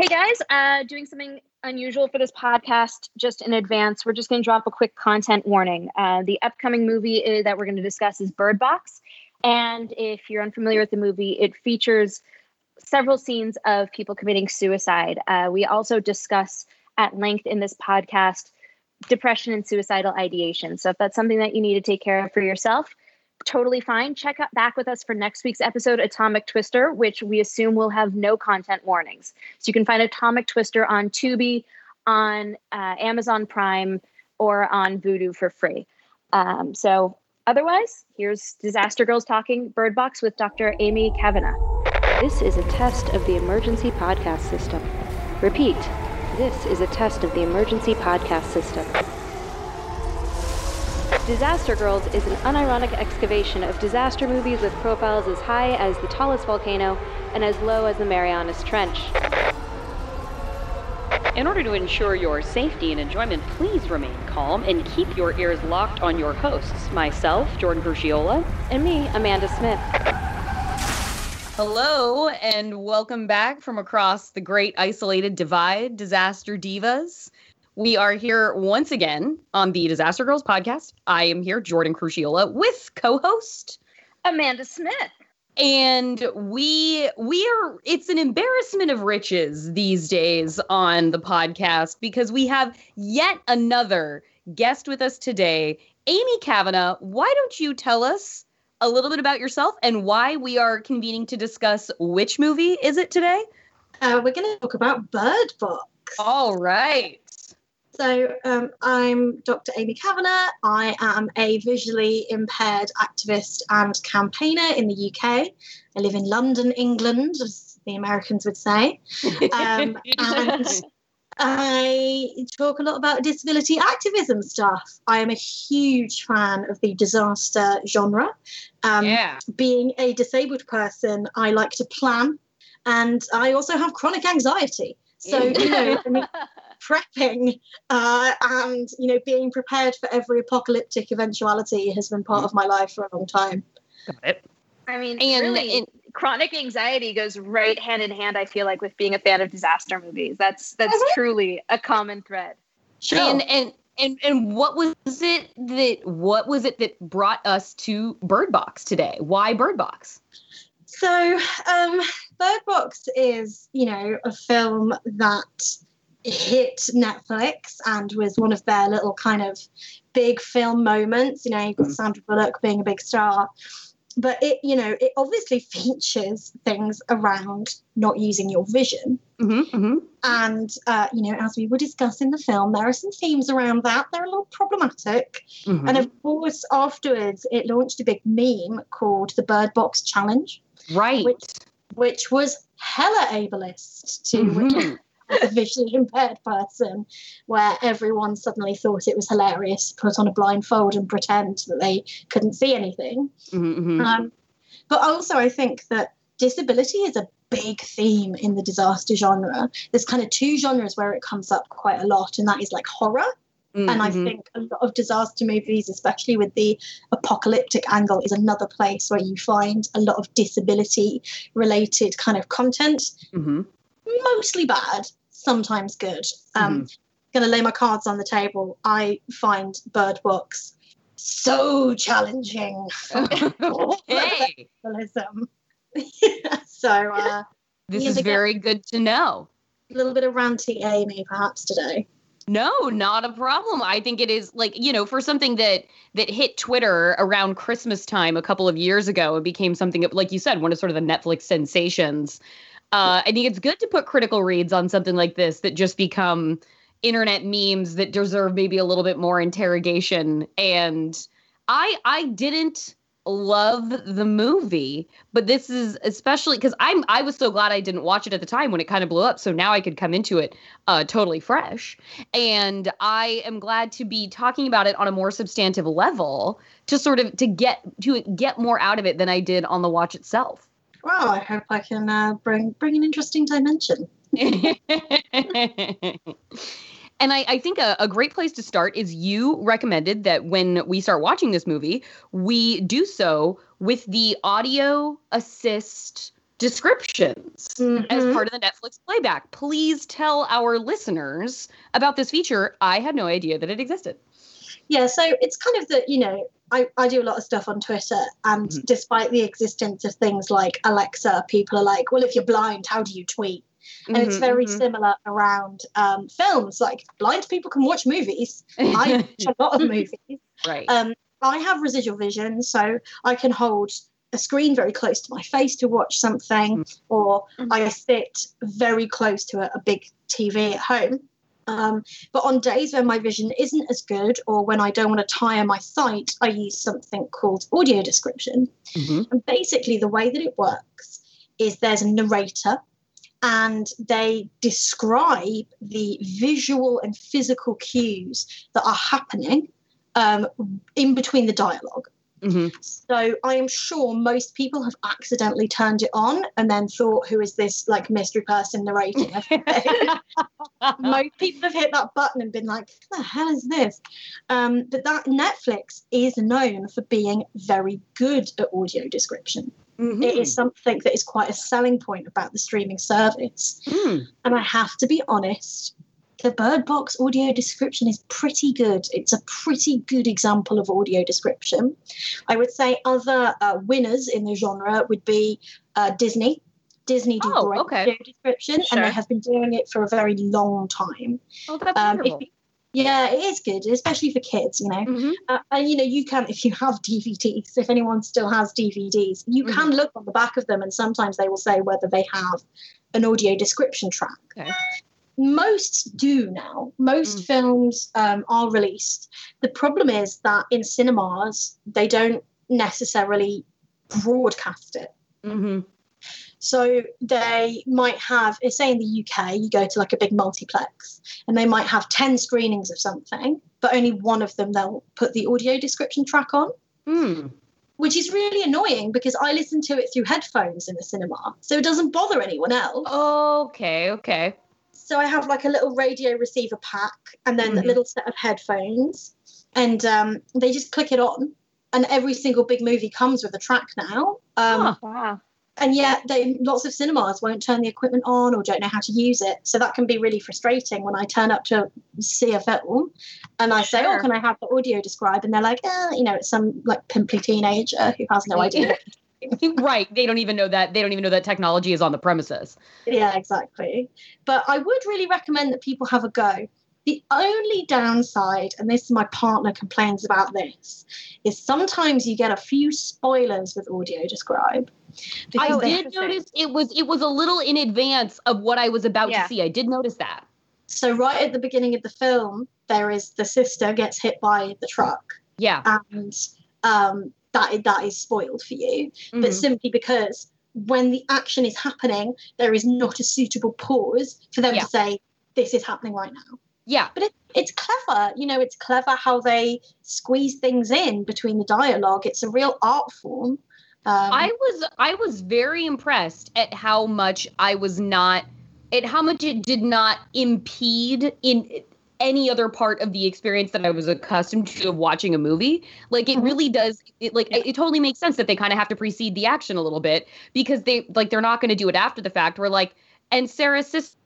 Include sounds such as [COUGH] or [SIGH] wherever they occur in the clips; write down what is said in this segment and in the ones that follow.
Hey guys, uh, doing something unusual for this podcast just in advance. We're just going to drop a quick content warning. Uh, the upcoming movie is, that we're going to discuss is Bird Box. And if you're unfamiliar with the movie, it features several scenes of people committing suicide. Uh, we also discuss at length in this podcast depression and suicidal ideation. So if that's something that you need to take care of for yourself, totally fine. Check back with us for next week's episode, Atomic Twister, which we assume will have no content warnings. So you can find Atomic Twister on Tubi, on uh, Amazon Prime, or on Vudu for free. Um, so otherwise, here's Disaster Girls Talking Bird Box with Dr. Amy Kavanagh. This is a test of the emergency podcast system. Repeat, this is a test of the emergency podcast system. Disaster Girls is an unironic excavation of disaster movies with profiles as high as the tallest volcano and as low as the Marianas Trench. In order to ensure your safety and enjoyment, please remain calm and keep your ears locked on your hosts, myself, Jordan Crucchiola, and me, Amanda Smith. Hello, and welcome back from across the great isolated divide, Disaster Divas. We are here once again on the Disaster Girls podcast. I am here, Jordan Crucchiola, with co-host Amanda Smith. And we we are it's an embarrassment of riches these days on the podcast because we have yet another guest with us today. Amy Kavanagh, why don't you tell us a little bit about yourself and why we are convening to discuss which movie is it today? Uh, we're going to talk about Bird Box. All right. So, um, I'm Dr. Amy Kavanagh. I am a visually impaired activist and campaigner in the UK. I live in London, England, as the Americans would say. Um, [LAUGHS] and I talk a lot about disability activism stuff. I am a huge fan of the disaster genre. Um, yeah. Being a disabled person, I like to plan, and I also have chronic anxiety. So, you know, I mean, [LAUGHS] prepping uh, and you know being prepared for every apocalyptic eventuality has been part of my life for a long time. Got it. I mean, And- really, and- chronic anxiety goes right hand in hand. I feel like with being a fan of disaster movies. That's that's Mhm. truly a common thread. Sure. And and and and what was it that what was it that brought us to Bird Box today? Why Bird Box? So, um, Bird Box is, you know, a film that hit Netflix and was one of their little kind of big film moments. You know, you've got Sandra Bullock being a big star. But it, you know, it obviously features things around not using your vision. Mm-hmm, mm-hmm. And, uh, you know, as we were discussing in the film, there are some themes around that. They're a little problematic. mm-hmm. And of course, afterwards, it launched a big meme called the Bird Box Challenge right. which- which was hella ableist to Mhm. A visually impaired person, where everyone suddenly thought it was hilarious to put on a blindfold and pretend that they couldn't see anything. Mhm, mhm. Um, but also, I think that disability is a big theme in the disaster genre. There's kind of two genres where it comes up quite a lot, and that is like horror and I Mhm. think a lot of disaster movies, especially with the apocalyptic angle, is another place where you find a lot of disability related kind of content, Mhm. mostly bad, sometimes good. Um, Going to lay my cards on the table. I find Bird Box so challenging [LAUGHS] for okay. [LAUGHS] so, uh, This is they got- very good to know. a little bit of ranty Amy perhaps today. No, not a problem. I think it is like, you know, for something that that hit Twitter around Christmas time a couple of years ago, it became something like you said, one of sort of the Netflix sensations. Uh, I think it's good to put critical reads on something like this that just become internet memes that deserve maybe a little bit more interrogation. And I I didn't love the movie, but this is especially because I'm I was so glad I didn't watch it at the time when it kind of blew up. So now I could come into it uh, totally fresh. And I am glad to be talking about it on a more substantive level to sort of to get to get more out of it than I did on the watch itself. Well, I hope I can uh, bring bring an interesting dimension. [LAUGHS] and I, I think a, a great place to start is you recommended that when we start watching this movie, we do so with the audio assist descriptions as Mhm. part of the Netflix playback. Please tell our listeners about this feature. I had no idea that it existed. Yeah, so it's kind of the, you know, I, I do a lot of stuff on Twitter, and Mhm. despite the existence of things like Alexa, people are like, well, if you're blind, how do you tweet? And it's Mhm, very mhm. similar around um, films. Like, blind people can watch movies. I [LAUGHS] watch a lot of movies. right. Um, I have residual vision, so I can hold a screen very close to my face to watch something, or Mhm. I sit very close to a, a big TV at home. Um, but on days when my vision isn't as good, or when I don't want to tire my sight, I use something called audio description. Mhm. And basically, the way that it works is there's a narrator and they describe the visual and physical cues that are happening um, in between the dialogue. Mhm. So I am sure most people have accidentally turned it on and then thought, who is this like mystery person narrating? [LAUGHS] [LAUGHS] most people have hit that button and been like, "What the hell is this?" Um, but that Netflix is known for being very good at audio description. Mhm. It is something that is quite a selling point about the streaming service. Mm. And I have to be honest, the Bird Box audio description is pretty good. It's a pretty good example of audio description. I would say other uh, winners in the genre would be uh, Disney. Disney do Oh, great okay. audio description, and they have been doing it for a very long time. Oh, that's Um, wonderful. yeah, it is good, especially for kids. You know, Mhm. uh, and you know you can if you have DVDs. If anyone still has DVDs, you Mm-hmm. can look on the back of them, and sometimes they will say whether they have an audio description track. Okay. Most do now. Most Mm. films um, are released. The problem is that in cinemas they don't necessarily broadcast it. Mhm. So they might have, say in the UK, you go to like a big multiplex and they might have 10 screenings of something, but only one of them they'll put the audio description track on, Mm. which is really annoying because I listen to it through headphones in the cinema. So it doesn't bother anyone else. Okay, okay. So I have like a little radio receiver pack and then a Mhm. little set of headphones, and um, they just click it on. And every single big movie comes with a track now. Um, Huh. Wow. and yet they lots of cinemas won't turn the equipment on or don't know how to use it so that can be really frustrating when i turn up to see a film and i say oh can i have the audio described and they're like eh, you know it's some like pimply teenager who has no idea [LAUGHS] [LAUGHS] right. They don't even know that they don't even know that technology is on the premises. yeah exactly but i would really recommend that people have a go the only downside and this my partner complains about this is sometimes you get a few spoilers with audio describe I did notice it was it was a little in advance of what I was about Yeah. to see. I did notice that. So right at the beginning of the film, there is the sister gets hit by the truck, Yeah. and um, that that is spoiled for you. But Mhm. simply because when the action is happening, there is not a suitable pause for them Yeah. to say this is happening right now. yeah. But it, it's clever, you know. It's clever how they squeeze things in between the dialogue. It's a real art form. Um, I was I was very impressed at how much I was not at how much it did not impede in any other part of the experience that I was accustomed to of watching a movie. Like it Mhm. really does it like it, it totally makes sense that they kind of have to precede the action a little bit because they like they're not going to do it after the fact. We're like and Sarah's sister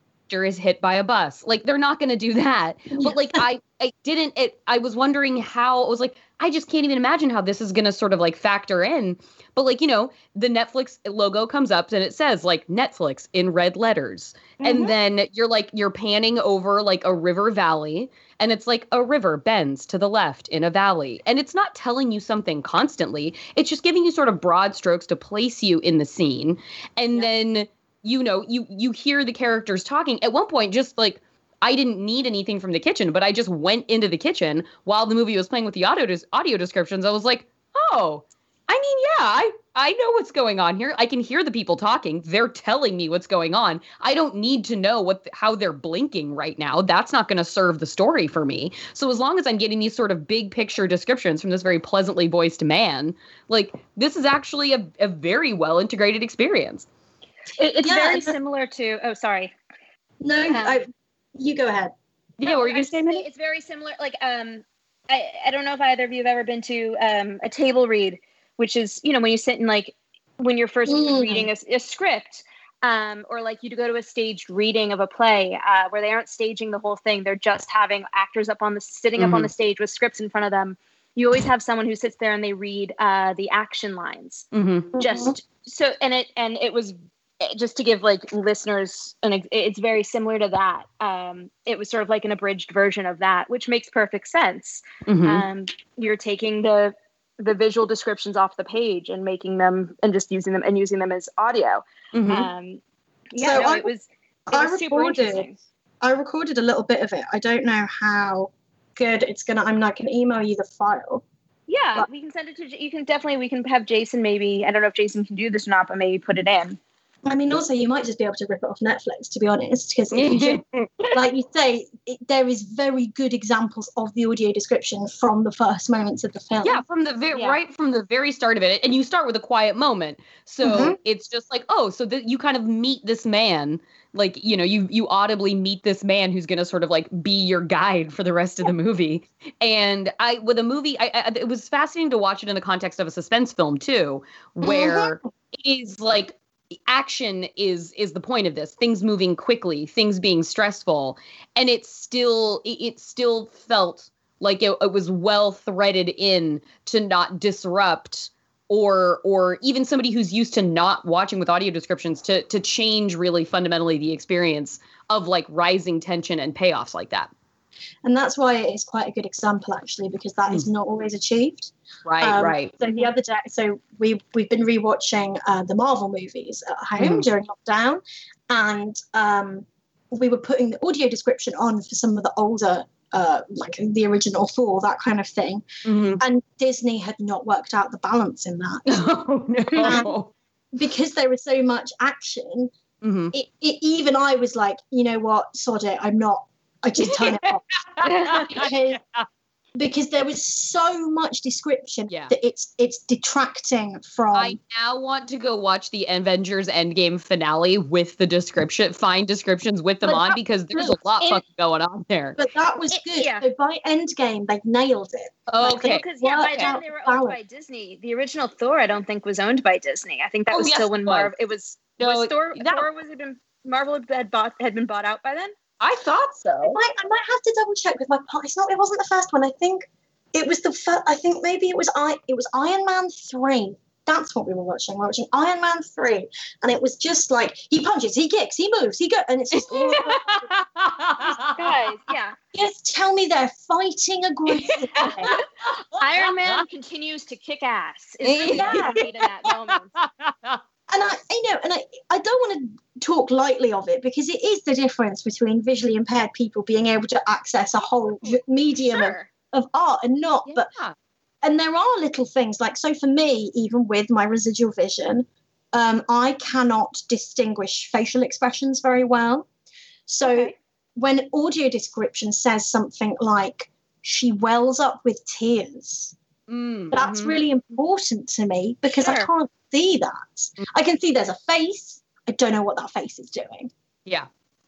is hit by a bus. Like they're not going to do that. But like I I didn't it I was wondering how I was like I just can't even imagine how this is going to sort of like factor in. But like, you know, the Netflix logo comes up and it says like Netflix in red letters. Mhm. And then you're like you're panning over like a river valley and it's like a river bends to the left in a valley. And it's not telling you something constantly. It's just giving you sort of broad strokes to place you in the scene. And Yeah. then you know, you you hear the characters talking. At one point just like I didn't need anything from the kitchen, but I just went into the kitchen while the movie was playing with the audio des- audio descriptions. I was like, "Oh, I mean, yeah, I I know what's going on here. I can hear the people talking. They're telling me what's going on. I don't need to know what how they're blinking right now. That's not going to serve the story for me. So as long as I'm getting these sort of big picture descriptions from this very pleasantly voiced man, like this is actually a, a very well integrated experience. It, it's Yeah, very and the- similar to. Oh, sorry. no, Yeah. I, you go ahead. Yeah, No, what were you gonna say, gonna It's very similar. Like, um, I, I don't know if either of you have ever been to um, a table read, which is, you know, when you sit in like when you're first Mm. reading a, a script. Um, or like you to go to a staged reading of a play uh, where they aren't staging the whole thing; they're just having actors up on the sitting up on the stage with scripts in front of them. You always have someone who sits there and they read uh, the action lines Mm-hmm. just so and it and it was just to give like listeners an it's very similar to that um it was sort of like an abridged version of that which makes perfect sense Mm-hmm. um you're taking the the visual descriptions off the page and making them and just using them and using them as audio Mm-hmm. um yeah So no, I- it was it I was super recorded- interesting I recorded a little bit of it. I don't know how good it's gonna. I'm not gonna email you the file. yeah But- we can send it to you can definitely we can have jason maybe i don't know if jason can do this or not but maybe put it in I mean, also you might just be able to rip it off Netflix, to be honest, because [LAUGHS] like you say, it, there is very good examples of the audio description from the first moments of the film. Yeah, from the very Yeah. right from the very start of it, and you start with a quiet moment. So Mhm. it's just like, oh, so that you kind of meet this man, like you know, you you audibly meet this man who's gonna sort of like be your guide for the rest of the movie. And I with a movie, I, I it was fascinating to watch it in the context of a suspense film too, where it is like action is is the point of this things moving quickly things being stressful. And it still it, still felt like it, it was well threaded in to not disrupt or or even somebody who's used to not watching with audio descriptions to to change really fundamentally the experience of like rising tension and payoffs like that and that's why it is quite a good example, actually, because that is not always achieved. right Um, right So the other day, so we we've been rewatching uh, the Marvel movies at home Mhm. during lockdown, and um, we were putting the audio description on for some of the older, uh, like the original Thor, that kind of thing. Mhm. And Disney had not worked out the balance in that [LAUGHS] oh no because there was so much action. Mhm. It, it, even I was like, you know what, sod it, I'm not. I just turn it off because because there was so much description Yeah. that it's it's detracting from. I now want to go watch the Avengers Endgame finale with the description, find descriptions with them But on because there's a lot it- fucking going on there. But that was It- good. yeah. So by Endgame, they nailed it. Oh, okay. because oh, yeah, by then they were owned by. Disney. The original Thor, I don't think, was owned by Disney. I think that Oh, was yes, still when it was. Marvel. It was No, was Thor. that- Thor was it been Marvel had bought had been bought out by then. I thought I so. might, I might have to double check with my partner. It's not. It wasn't the first one. I think it was the first. I think maybe it was I. It was Iron Man three. That's what we were watching. We're watching Iron Man three, and it was just like he punches, he kicks, he moves, he goes, and it's just all [LAUGHS] Guys, yeah. just tell me they're fighting aggressively. [LAUGHS] Iron Man continues to kick ass. Is really Yeah. what I need in that moment. [LAUGHS] and I, you know, and I, I don't want to talk lightly of it because it is the difference between visually impaired people being able to access a whole medium of, Sure. of art and not. But and there are little things like so for me, even with my residual vision, um, I cannot distinguish facial expressions very well. So Okay. when audio description says something like "she wells up with tears," Mm, that's mhm. really important to me because I can't see that. I can see there's a face. I don't know what that face is doing. yeah.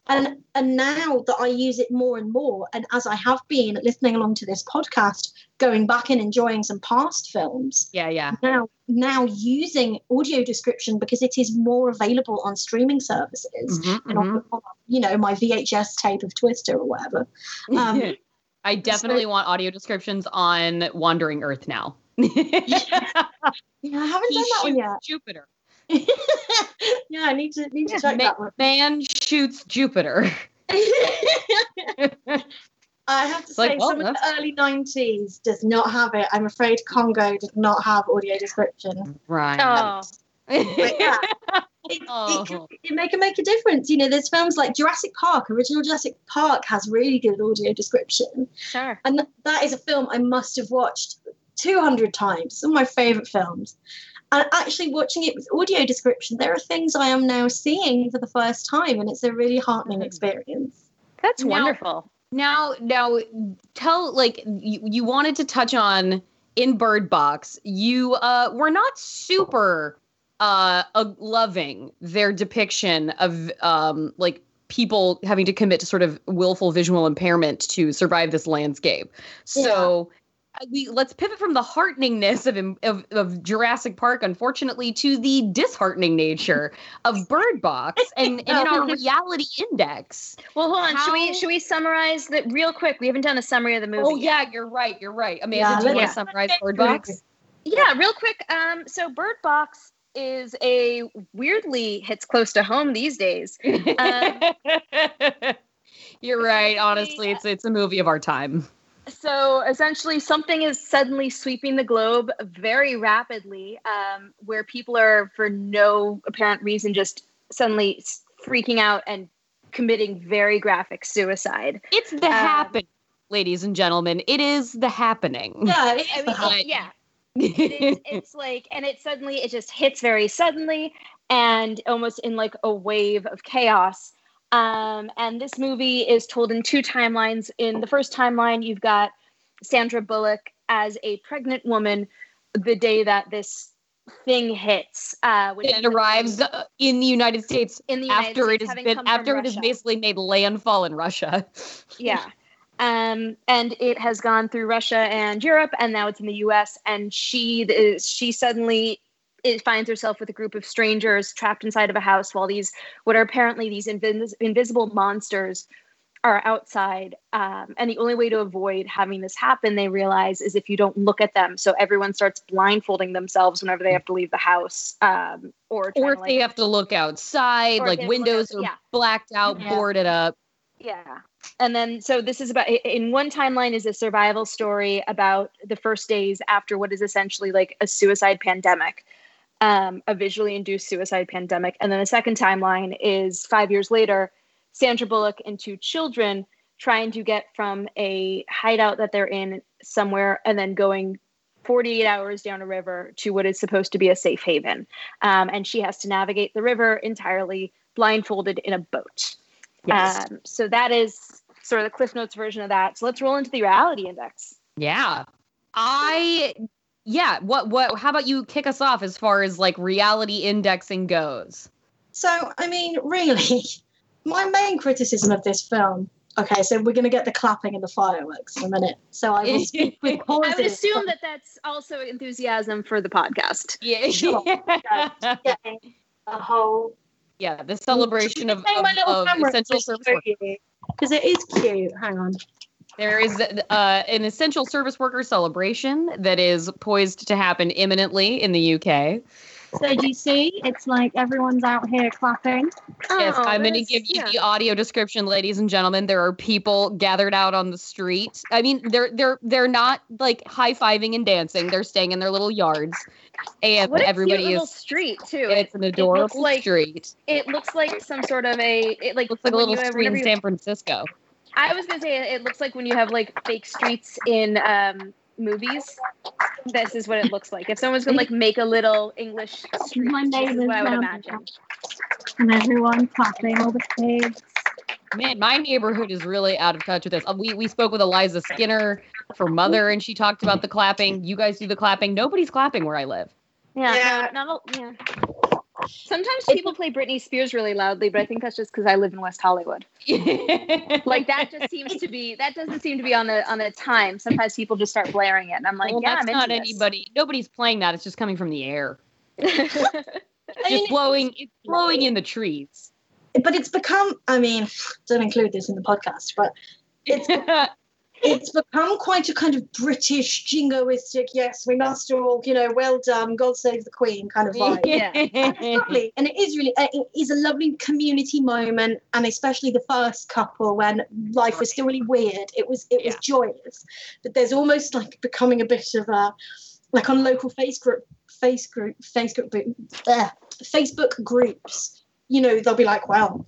And and now that I use it more and more, and as I have been listening along to this podcast, going back and enjoying some past films, Yeah, yeah. now now using audio description because it is more available on streaming services Mhm, and on, on, you know my VHS tape of Twister or whatever. [LAUGHS] Um, I definitely want audio descriptions on Wandering Earth now. He [LAUGHS] Yeah, I haven't done that one yet. Jupiter. [LAUGHS] yeah, I need to need to Yeah, check ma- that one. Man shoots Jupiter. [LAUGHS] I have to Like, say, well, some of the early 90s does not have it. I'm afraid Congo did not have audio description. Right. Oh, yeah, it, Oh. it, can, it may, can make a difference. You know, there's films like Jurassic Park, original Jurassic Park has really good audio description. sure. And th- that is a film I must have watched 200 times. Some of my favorite films. And actually, watching it with audio description, there are things I am now seeing for the first time, and it's a really heartening Mhm. experience. That's Now- wonderful. Now, now, tell like you, you wanted to touch on in Bird Box. You uh, were not super uh, uh, loving their depiction of um, like people having to commit to sort of willful visual impairment to survive this landscape. So, we let's pivot from the hearteningness of, of of Jurassic Park, unfortunately, to the disheartening nature of Bird Box and, and in our [LAUGHS] reality index. Well, hold on. How... Should we should we summarize that real quick? We haven't done a summary of the movie. Oh yeah, yet. you're right. You're right. Amanda, yeah, do you want to summarize Bird Box? Yeah, real quick. Um, so Bird Box is a weirdly hits close to home these days. [LAUGHS] Um, you're right. Honestly, it's it's a movie of our time. So essentially, something is suddenly sweeping the globe very rapidly, um, where people are, for no apparent reason, just suddenly freaking out and committing very graphic suicide. It's the um, happening, ladies and gentlemen. It is the happening. Yeah, it I mean, [LAUGHS] yeah. [LAUGHS] it is, it's like, and it suddenly it just hits very suddenly and almost in like a wave of chaos. Um, and this movie is told in two timelines. In the first timeline, you've got Sandra Bullock as a pregnant woman the day that this thing hits. Uh, it arrives uh, in the United States in the United after States, it has been after it has basically made landfall in Russia. [LAUGHS] yeah. Um, and it has gone through Russia and Europe, and now it's in the U.S. And she is she suddenly it finds herself with a group of strangers trapped inside of a house while these what are apparently these invis- invisible monsters are outside um, and the only way to avoid having this happen they realize is if you don't look at them so everyone starts blindfolding themselves whenever they have to leave the house um, or or if like, they have to look outside like windows are yeah. blacked out yeah. boarded up yeah and then so this is about in one timeline is a survival story about the first days after what is essentially like a suicide pandemic um, a visually induced suicide pandemic. And then the second timeline is five years later, Sandra Bullock and two children trying to get from a hideout that they're in somewhere and then going 48 hours down a river to what is supposed to be a safe haven. Um, and she has to navigate the river entirely blindfolded in a boat. Yes. Um, so that is sort of the Cliff Notes version of that. So let's roll into the reality index. Yeah. I yeah what what how about you kick us off as far as like reality indexing goes? So i mean really [LAUGHS] my main criticism of this film okay so we're going to get the clapping and the fireworks in a minute. So i will speak with pauses, i would assume that that's also enthusiasm for the podcast. Yeah. [LAUGHS] Sure. a whole yeah the celebration of, of, of essential service because it is cute. Hang on there is uh, an essential service worker celebration that is poised to happen imminently in the UK. So do you see? It's like everyone's out here clapping. Yes, oh, I'm going to give you yeah. the audio description, ladies and gentlemen. There are people gathered out on the street. I mean, they're they're they're not like high fiving and dancing. They're staying in their little yards, and what everybody is street too. It's an adorable it like, street. It looks like some sort of a it like looks like a little street in San Francisco. I was gonna say it looks like when you have like fake streets in um, movies. This is what it looks like. If someone's gonna like make a little English street, My this is what I would imagine. And everyone clapping all the kids. Man, my neighborhood is really out of touch with this. Uh, we we spoke with Eliza Skinner for Mother, and she talked about the clapping. You guys do the clapping. Nobody's clapping where I live. Yeah, yeah. No, not a, yeah. Sometimes people play Britney Spears really loudly, but I think that's just because I live in West Hollywood. [LAUGHS] like that just seems to be that doesn't seem to be on the on the time. Sometimes people just start blaring it, and I'm like, well, yeah, that's I'm not anybody. Nobody's playing that. It's just coming from the air. [LAUGHS] just blowing, it's blowing in the trees. But it's become. I mean, don't include this in the podcast, but it's [LAUGHS] it's become quite a kind of British jingoistic, yes, we must all, you know, well done, God save the Queen kind of vibe. Yeah. and lovely. And it is really, it is a lovely community moment. And especially the first couple when life was still really weird. It was, it was yeah. joyous. But there's almost like becoming a bit of a, like on local Facebook, Facebook, Facebook, uh, Facebook groups you know, they'll be like, well,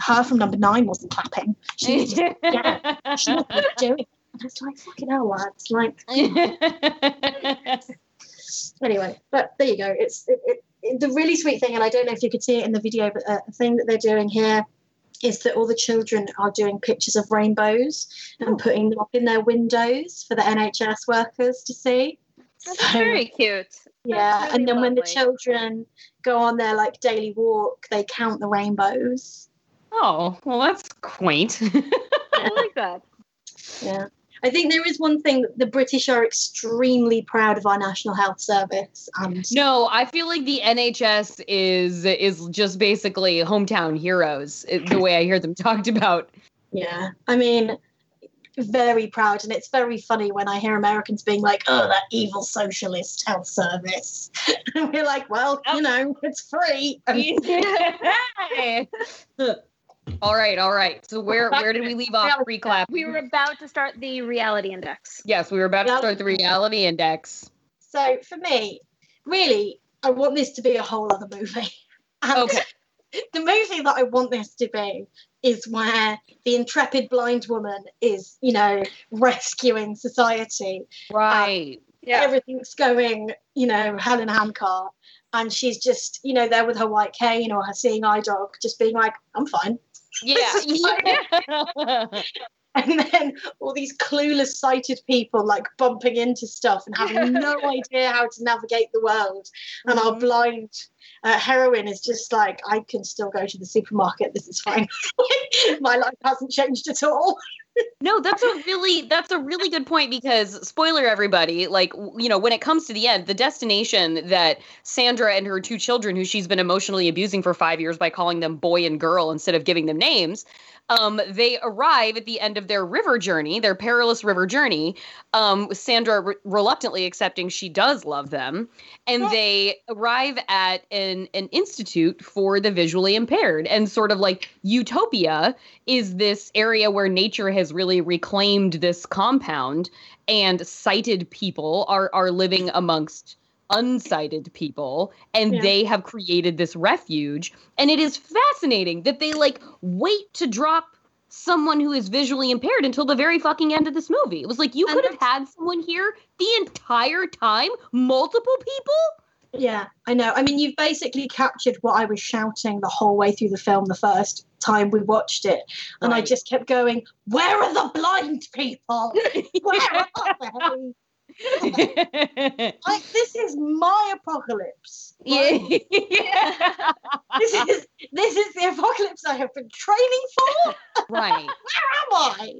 her from number nine wasn't clapping. She was just, [LAUGHS] yeah, she was doing. And it's like, fucking hell, lads. Like, [LAUGHS] anyway, but there you go. It's it, it, it, the really sweet thing, and I don't know if you could see it in the video, but uh, the thing that they're doing here is that all the children are doing pictures of rainbows and oh. putting them up in their windows for the NHS workers to see. That's so, very cute. Yeah, really and then lovely. when the children go on their like daily walk, they count the rainbows. Oh, well, that's quaint. [LAUGHS] I like that. Yeah. I think there is one thing that the British are extremely proud of our National Health Service. And No, I feel like the NHS is is just basically hometown heroes. The way I hear them [LAUGHS] talked about. yeah, I mean, very proud. And it's very funny when I hear Americans being like, oh, that evil socialist health service. [LAUGHS] and we're like, well, you know, it's free. [LAUGHS] All right, all right. So where where did we leave off? Reclap. We were about to start the reality index. Yes, we were about to start the reality index. so for me, really, I want this to be a whole other movie. [LAUGHS] And Okay. the movie that I want this to be is where the intrepid blind woman is, you know, rescuing society. Right. Yeah. Everything's going, you know, hell in a handcart. And she's just, you know, there with her white cane or her seeing eye dog, just being like, I'm fine. Yeah. [LAUGHS] yeah. [LAUGHS] [LAUGHS] And then all these clueless sighted people like bumping into stuff and having no idea how to navigate the world. And our blind uh, heroine is just like, I can still go to the supermarket. This is fine. [LAUGHS] My life hasn't changed at all. [LAUGHS] No, that's a really that's a really good point because spoiler everybody, like you know, when it comes to the end, the destination that Sandra and her two children who she's been emotionally abusing for 5 years by calling them boy and girl instead of giving them names, um they arrive at the end of their river journey, their perilous river journey, um with Sandra re- reluctantly accepting she does love them, and they arrive at an an institute for the visually impaired. And sort of like utopia is this area where nature has really reclaimed this compound and sighted people are are living amongst unsighted people and Yeah. they have created this refuge and it is fascinating that they like wait to drop someone who is visually impaired until the very fucking end of this movie. It was like you could have had someone here the entire time, multiple people. Yeah, I know. I mean, you've basically captured what I was shouting the whole way through the film the first time we watched it. And I just kept going, Where are the blind people? [LAUGHS] Where are they? [LAUGHS] Like, this is my apocalypse. right? yeah. [LAUGHS] This is this is the apocalypse I have been training for. right. [LAUGHS] Where am I?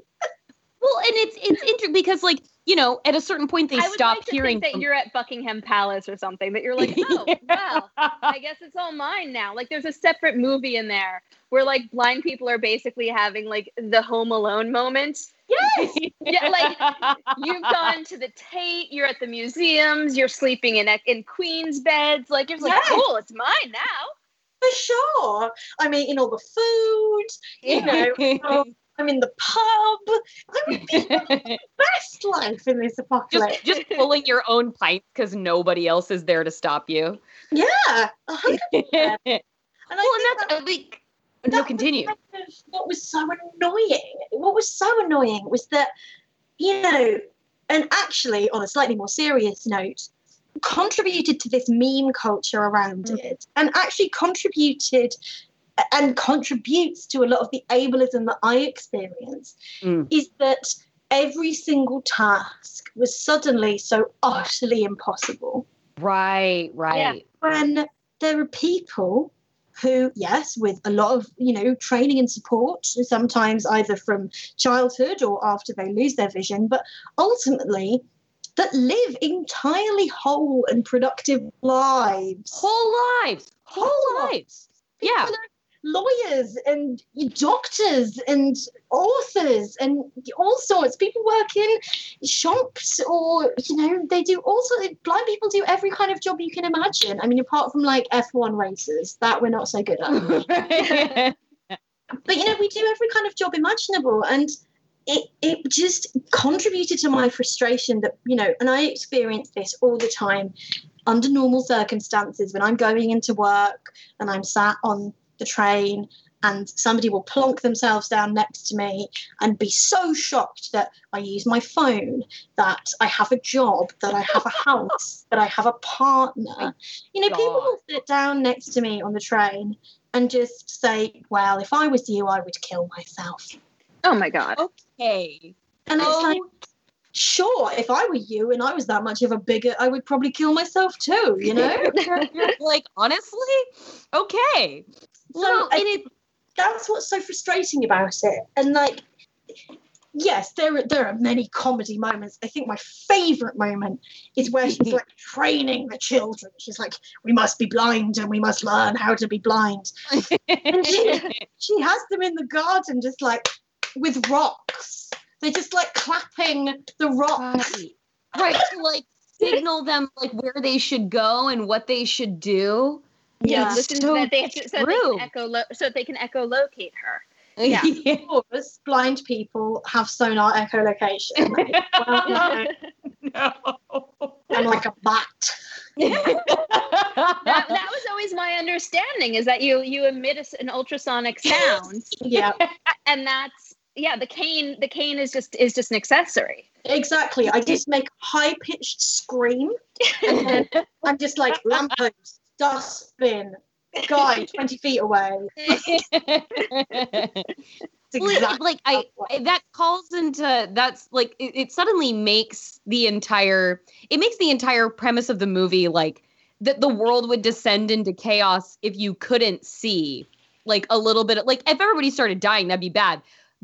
Well, and it's it's interesting because like you know at a certain point they I would stop like to hearing think that from- you're at Buckingham Palace or something. That you're like, oh, well, I guess it's all mine now. Like, there's a separate movie in there where like blind people are basically having like the Home Alone moment. Yes. Yeah, like [LAUGHS] you've gone to the Tate, you're at the museums, you're sleeping in in Queen's beds. Like, you're like, Yes. cool, it's mine now. For sure. I'm eating all the food. You [LAUGHS] know, oh, I'm in the pub. I'm living the best life in this apocalypse. just just pulling your own pipe because nobody else is there to stop you. Yeah, hundred. well, [LAUGHS] And I and think that's that- a big. that No, was continue. kind of what was so annoying. What was so annoying was that, you know, and actually, on a slightly more serious note, contributed to this meme culture around Mm. it, and actually contributed and contributes to a lot of the ableism that I experience, Mm. is that every single task was suddenly so utterly impossible Right, right. when there are people who yes with a lot of you know training and support sometimes either from childhood or after they lose their vision but ultimately that live entirely whole and productive lives Whole lives, whole Whole lives. Yeah. Lawyers and doctors and authors and all sorts. People work in shops or, you know, they do all sorts blind people do every kind of job you can imagine. I mean, apart from like F1 races, that we're not so good at. [LAUGHS] But, you know, we do every kind of job imaginable. And it, it just contributed to my frustration that, you know, and I experience this all the time under normal circumstances when I'm going into work and I'm sat on the train and somebody will plonk themselves down next to me and be so shocked that I use my phone, that I have a job, that I have a [LAUGHS] house, that I have a partner. You know, people will sit down next to me on the train and just say, Well, if I was you, I would kill myself. Oh my god. okay. And it's Oh. like, sure, if I were you and I was that much of a bigot, I would probably kill myself too, you know? [LAUGHS] like honestly, okay. So Well, I- it that's what's so frustrating about it. And like, yes, there are, there are many comedy moments. I think my favorite moment is where she's like [LAUGHS] training the children. She's like, "We must be blind, and we must learn how to be blind." and she, [LAUGHS] she has them in the garden, just like with rocks. They're just like clapping the rocks. Right. right. To like signal them like where they should go and what they should do. Yeah, listen so so that they have to, so they can echo lo- so they can echolocate her. [LAUGHS] Yeah. Of course, blind people have sonar echolocation. [LAUGHS] well, you know, no. I'm like a bat. [LAUGHS] That, that was always my understanding is that you you emit a s an ultrasonic sound, Yeah, and that's yeah. The cane the cane is just is just an accessory. exactly. I just make a high pitched scream, and then I'm just like lamppost, dustbin, guy [LAUGHS] 20 feet away. [LAUGHS] It's Well, it- exactly like I, that calls into that's like it, it suddenly makes the entire it makes the entire premise of the movie like that the world would descend into chaos if you couldn't see like a little bit of, like if everybody started dying that'd be bad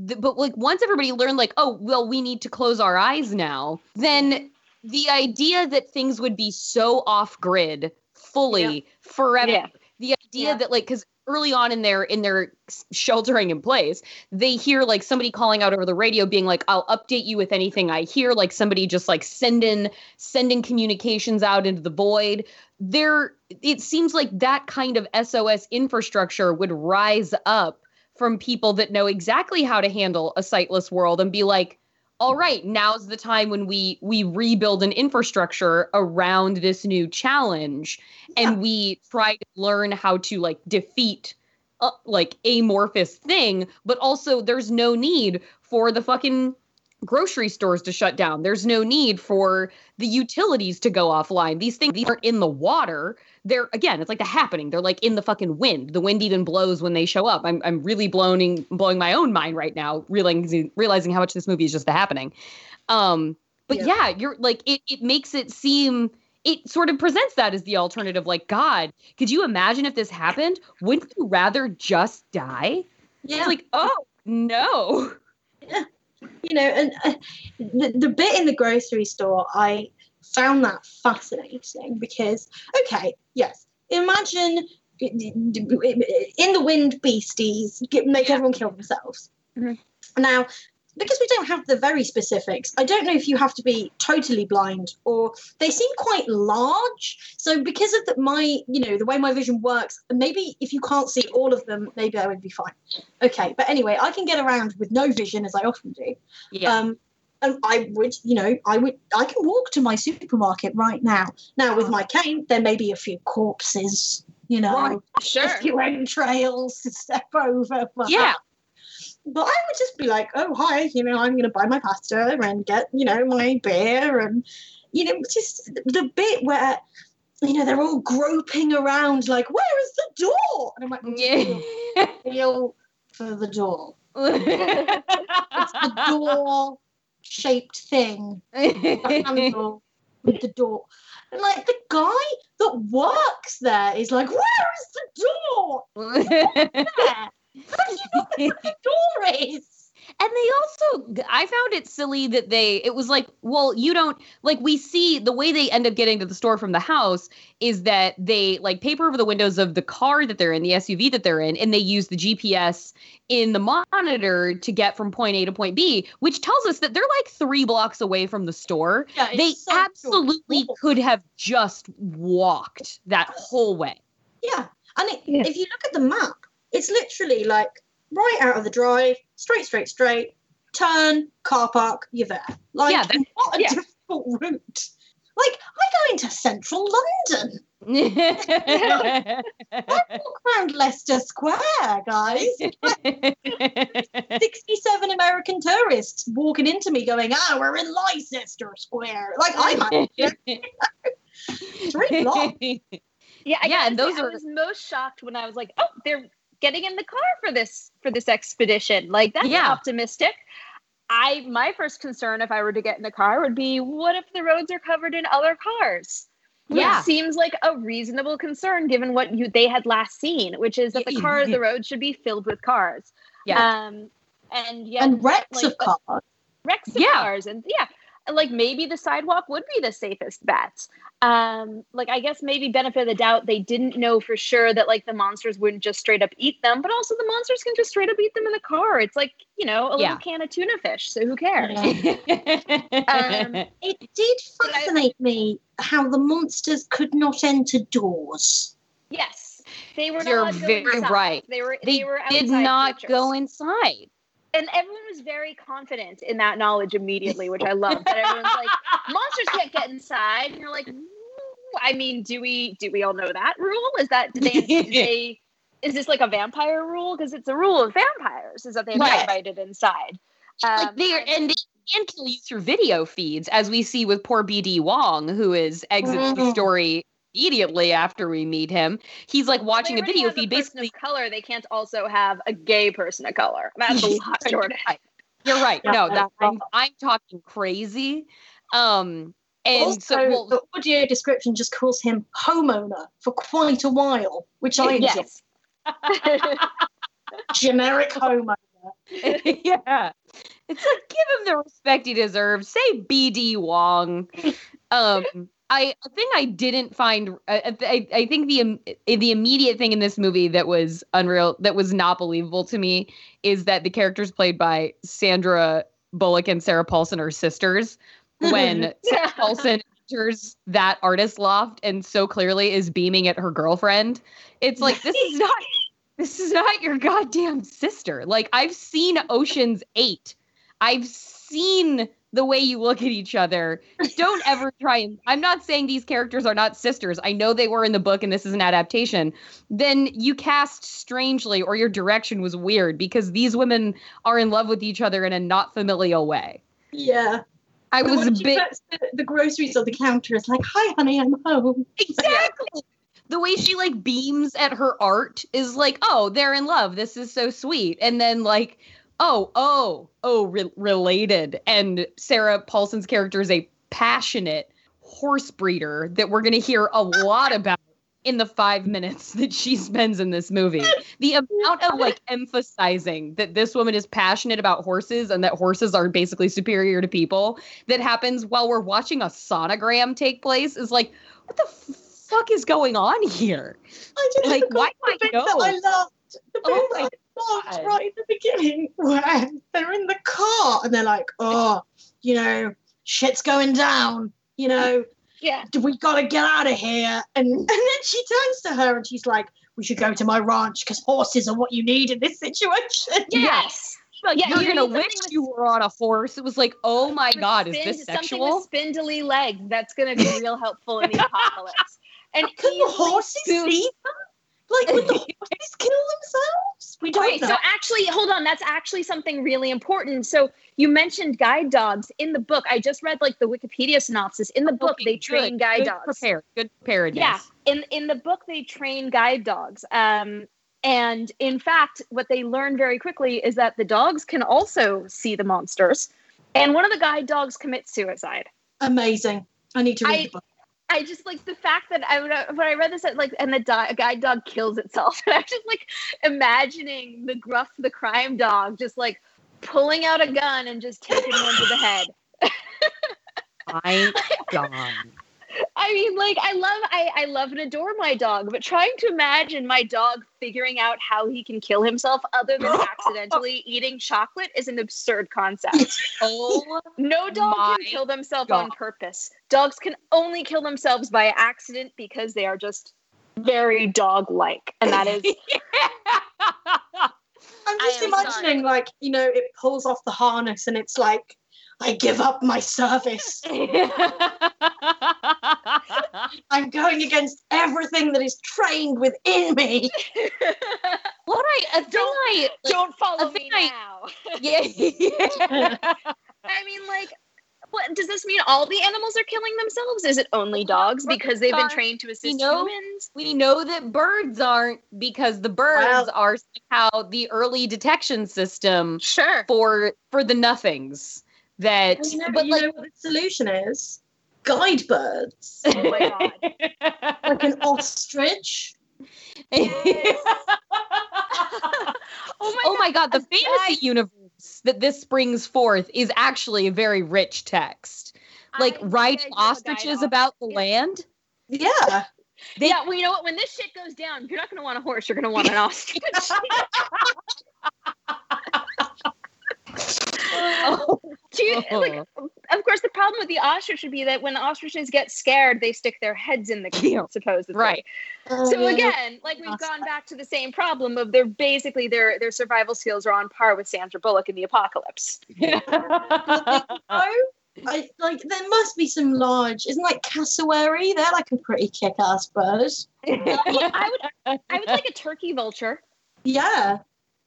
Th- but like once everybody learned like oh well we need to close our eyes now then the idea that things would be so off grid fully forever Yeah. the idea Yeah. that like because early on in their in their sheltering in place they hear like somebody calling out over the radio being like i'll update you with anything i hear like somebody just like sending sending communications out into the void there it seems like that kind of sos infrastructure would rise up from people that know exactly how to handle a sightless world and be like all right now's the time when we we rebuild an infrastructure around this new challenge. And we try to learn how to like defeat uh, like amorphous thing but also there's no need for the fucking grocery stores to shut down. There's no need for the utilities to go offline. These things these aren't in the water they're again it's like the happening. They're like in the fucking wind. The wind even blows when they show up. I'm, I'm really blowing blowing my own mind right now realizing realizing how much this movie is just the happening. Um but Yeah. yeah, you're like it it makes it seem it sort of presents that as the alternative like god could you imagine if this happened? Wouldn't you rather just die? Yeah, it's like oh no. Yeah. [LAUGHS] you know, and uh, the, the bit in the grocery store, I found that fascinating because, okay, yes, imagine in the wind beasties get, make everyone kill themselves. Mhm. Now, because we don't have the very specifics, I don't know if you have to be totally blind or they seem quite large. So because of the, my, you know, the way my vision works, maybe if you can't see all of them, maybe I would be fine. Okay, but anyway, I can get around with no vision as I often do. yeah Um, and I would, you know, I would, I can walk to my supermarket right now. Now with my cane, there may be a few corpses, you know, Right, Sure. a few entrails to step over. But, yeah but I would just be like, oh hi, you know, I'm going to buy my pasta and get, you know, my beer and, you know, just the bit where. You know, they're all groping around, like, where is the door? And I'm like, yeah feel for the door. [LAUGHS] It's the door shaped thing [LAUGHS] the handle with the door. And like the guy that works there is like, where is the door? There. How do you know where the door is? And they also, I found it silly that they, it was like, well, you don't, like, we see the way they end up getting to the store from the house is that they, like, paper over the windows of the car that they're in, the SUV that they're in, and they use the GPS in the monitor to get from point A to point B, which tells us that they're like three blocks away from the store. Yeah, it's They so short. absolutely could have just walked that whole way. Yeah. And it, Yeah. if you look at the map, it's literally like right out of the drive, straight, straight, straight, turn, car park, you're there. Like, Yeah, that- what a yeah. difficult route. Like, I go into central London. I [LAUGHS] walk around Leicester Square, guys. [LAUGHS] 67 American tourists walking into me going, ah, we're in Leicester Square. Like, I'm it's really long. Yeah, I Yeah, gotta and those say, are- I was most shocked when I was like, "Oh, they're getting in the car for this for this expedition." Like that's Yeah. optimistic. I my first concern if I were to get in the car would be, what if the roads are covered in other cars? Which Yeah. seems like a reasonable concern given what you they had last seen, which is that the car the roads should be filled with cars. Yeah. Um, and yeah, and wrecks like, of cars. wrecks of Yeah. cars, and yeah, like maybe the sidewalk would be the safest bet. Um, like I guess maybe benefit of the doubt, they didn't know for sure that like the monsters wouldn't just straight up eat them, but also the monsters can just straight up eat them in the car. It's like you know a Yeah. little can of tuna fish, so who cares? [LAUGHS] Um, It did But I- fascinate me how the monsters could not enter doors. Yes, they were. You're not very inside. right. They were. they They, were did not creatures. go inside. And everyone was very confident in that knowledge immediately, which I love. That everyone's like, [LAUGHS] monsters can't get inside, and you're like, "Mm, I mean, do we do we all know that rule? Is that do they, do [LAUGHS] they is this like a vampire rule? Because it's a rule of vampires is that they're Right. invited inside. like Um, they are, and they can kill you through video feeds, as we see with poor BD Wong, who is exits the Mhm. story immediately after we meet him. He's like watching they a video have feed, person basically. of color. They can't also have a gay person of color. That's a [LAUGHS] lot, You're Jordan. right. You're right. Yeah. No, that I'm, I'm talking crazy. Um, and also, so well, the audio description just calls him homeowner for quite a while, which I [LAUGHS] enjoy. yes. [LAUGHS] Generic homeowner. yeah. It's like give him the respect he deserves. Say BD Wong. Um I a thing I didn't find uh, I, I, I think the the immediate thing in this movie that was unreal that was not believable to me is that the characters played by Sandra Bullock and Sarah Paulson are sisters [LAUGHS] when Sarah Paulson enters that artist loft and so clearly is beaming at her girlfriend. It's like this is not [LAUGHS] this is not your goddamn sister. Like I've seen Ocean's 8. I've seen the way you look at each other. Don't [LAUGHS] ever try and I'm not saying these characters are not sisters. I know they were in the book and this is an adaptation. Then you cast strangely or your direction was weird because these women are in love with each other in a not familial way. Yeah. I But was a bit the, the groceries on the counter, it's like, hi, honey, I'm home. Exactly. The way she like beams at her art is like, oh, they're in love. This is so sweet. And then like, oh, oh, oh, re- related. And Sarah Paulson's character is a passionate horse breeder that we're gonna hear a lot about in the five minutes that she spends in this movie. The amount of like emphasizing that this woman is passionate about horses and that horses are basically superior to people that happens while we're watching a sonogram take place is like, what the fuck is going on here? I just Like, why do I know? that I loved. The Oh my I right at the beginning [LAUGHS] where they're in the car and they're like, oh, you know, shit's going down. You know, Yeah. we got to get out of here. And, [LAUGHS] and then she turns to her and she's like, we should go to my ranch because horses are what you need in this [LAUGHS] situation. Yes. Like, Yeah, you're you gonna wish with- you were on a horse. It was like, oh my With god, is spin- this Something with spindly legs. That's going to be real helpful in the apocalypse. And Can the horses see them? Like, would the [LAUGHS] horses kill themselves? We don't know. So actually, hold on. That's actually something really important. So you mentioned guide dogs in the book. I just read like the Wikipedia synopsis. In the book, Okay, they good, train guide good dogs. Prepared. Good preparedness. Yeah. In in the book, they train guide dogs. Um, and in fact, what they learn very quickly is that the dogs can also see the monsters. And one of the guide dogs commits suicide. Amazing. I need to read I- the book. I just like the fact that I would uh, when I read this like and the di- guide dog kills itself. [LAUGHS] And I'm just like imagining the gruff the crime dog just like pulling out a gun and just taking one to the head. [LAUGHS] My God. I mean, like I love I, I love and adore my dog, but trying to imagine my dog figuring out how he can kill himself other than [LAUGHS] accidentally eating chocolate is an absurd concept. [LAUGHS] Oh No dog can kill themselves on purpose. Dogs can only kill themselves by accident because they are just very dog like. And that is [LAUGHS] I'm I just am imagining, like, you know, it pulls off the harness and it's like, I give up my service. [LAUGHS] I'm going against everything that is trained within me. [LAUGHS] what I a Don't- I don't follow me I- now. [LAUGHS] yeah, yeah. I mean, like, what does this mean? All the animals are killing themselves? Is it only dogs because they've been trained to assist know- humans? we know that birds aren't because the birds Well- are somehow the early detection system Sure. for for the nothings that you know, but you like know what the solution is? Guide birds. Oh my god. [LAUGHS] like an ostrich. Oh my, oh my god the fantasy guide- universe that this springs forth is actually a very rich text. Like I- riding I know a guy ostriches about the yeah. land. Yeah. They- yeah, well, you know what? When this shit goes down, you're not going to want a horse. You're going to want an [LAUGHS] ostrich. [LAUGHS] [LAUGHS] Oh. Do you- like, oh. of course, the problem with the ostrich would be that when ostriches get scared, they stick their heads in the [LAUGHS] Yeah. coop, supposedly. Right. So oh. again, like we've gone back to the same problem of their basically their their survival skills are on par with Sandra Bullock in the apocalypse. No, [LAUGHS] I like there must be some large. Isn't like cassowary? They're like a pretty kick-ass bird. I would I would like a turkey vulture. Yeah.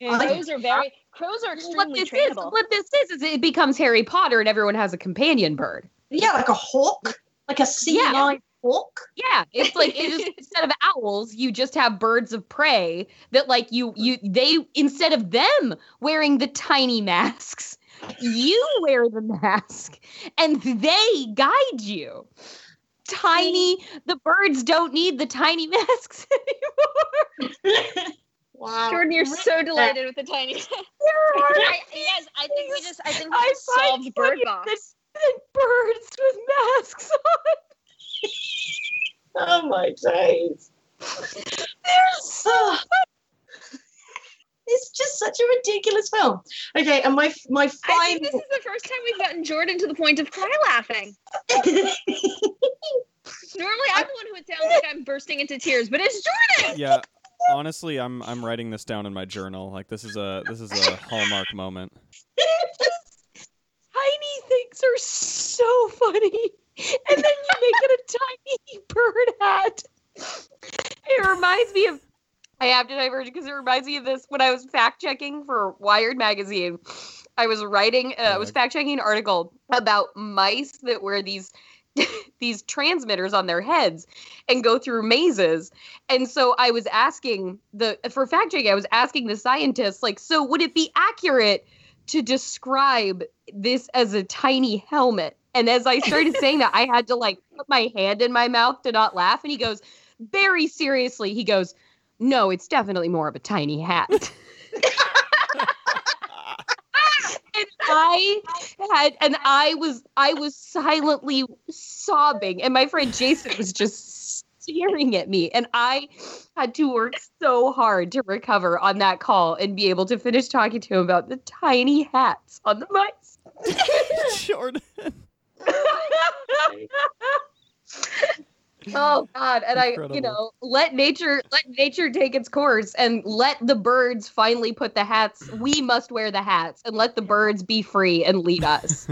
I- Crows are very crows are what extremely this is, what this is, is it becomes Harry Potter and everyone has a companion bird. Yeah, like a hawk, like a sea Yeah. lion hawk. Yeah, it's like it is, [LAUGHS] instead of owls, you just have birds of prey that like you you they instead of them wearing the tiny masks, you wear the mask and they guide you. Tiny, the birds don't need the tiny [LAUGHS] masks anymore. [LAUGHS] wow. Jordan, you're so delighted with the tiny. [LAUGHS] [LAUGHS] I, yes, I think we just I think we I just find solved bird box. that- that birds with masks on. Oh my days. They're so ah. It's just such a ridiculous film. Okay, and my my I think this is the first time we've gotten Jordan to the point of cry laughing. [LAUGHS] Normally, I'm the one who it sounds like I'm bursting into tears, but it's Jordan. Yeah. Honestly, I'm I'm writing this down in my journal. Like this is a this is a hallmark moment. tiny things are so funny. And then you make it a tiny bird hat. It reminds me of I have to diverge because it reminds me of this when I was fact checking for Wired magazine. I was writing uh, I was fact checking an article about mice that wear these [LAUGHS] these transmitters on their heads and go through mazes. And so I was asking the for fact checking I was asking the scientists like so would it be accurate to describe this as a tiny helmet. And as I started [LAUGHS] saying that, I had to like put my hand in my mouth to not laugh. And he goes, very seriously, he goes, No, it's definitely more of a tiny hat. [LAUGHS] I had and I was I was silently sobbing. And my friend Jason was just staring at me. And I had to work so hard to recover on that call and be able to finish talking to him about the tiny hats on the mice. [LAUGHS] Jordan. [LAUGHS] oh god. And i you know let nature let nature take its course and let the birds finally put the hats. We must wear the hats and let the birds be free and lead us.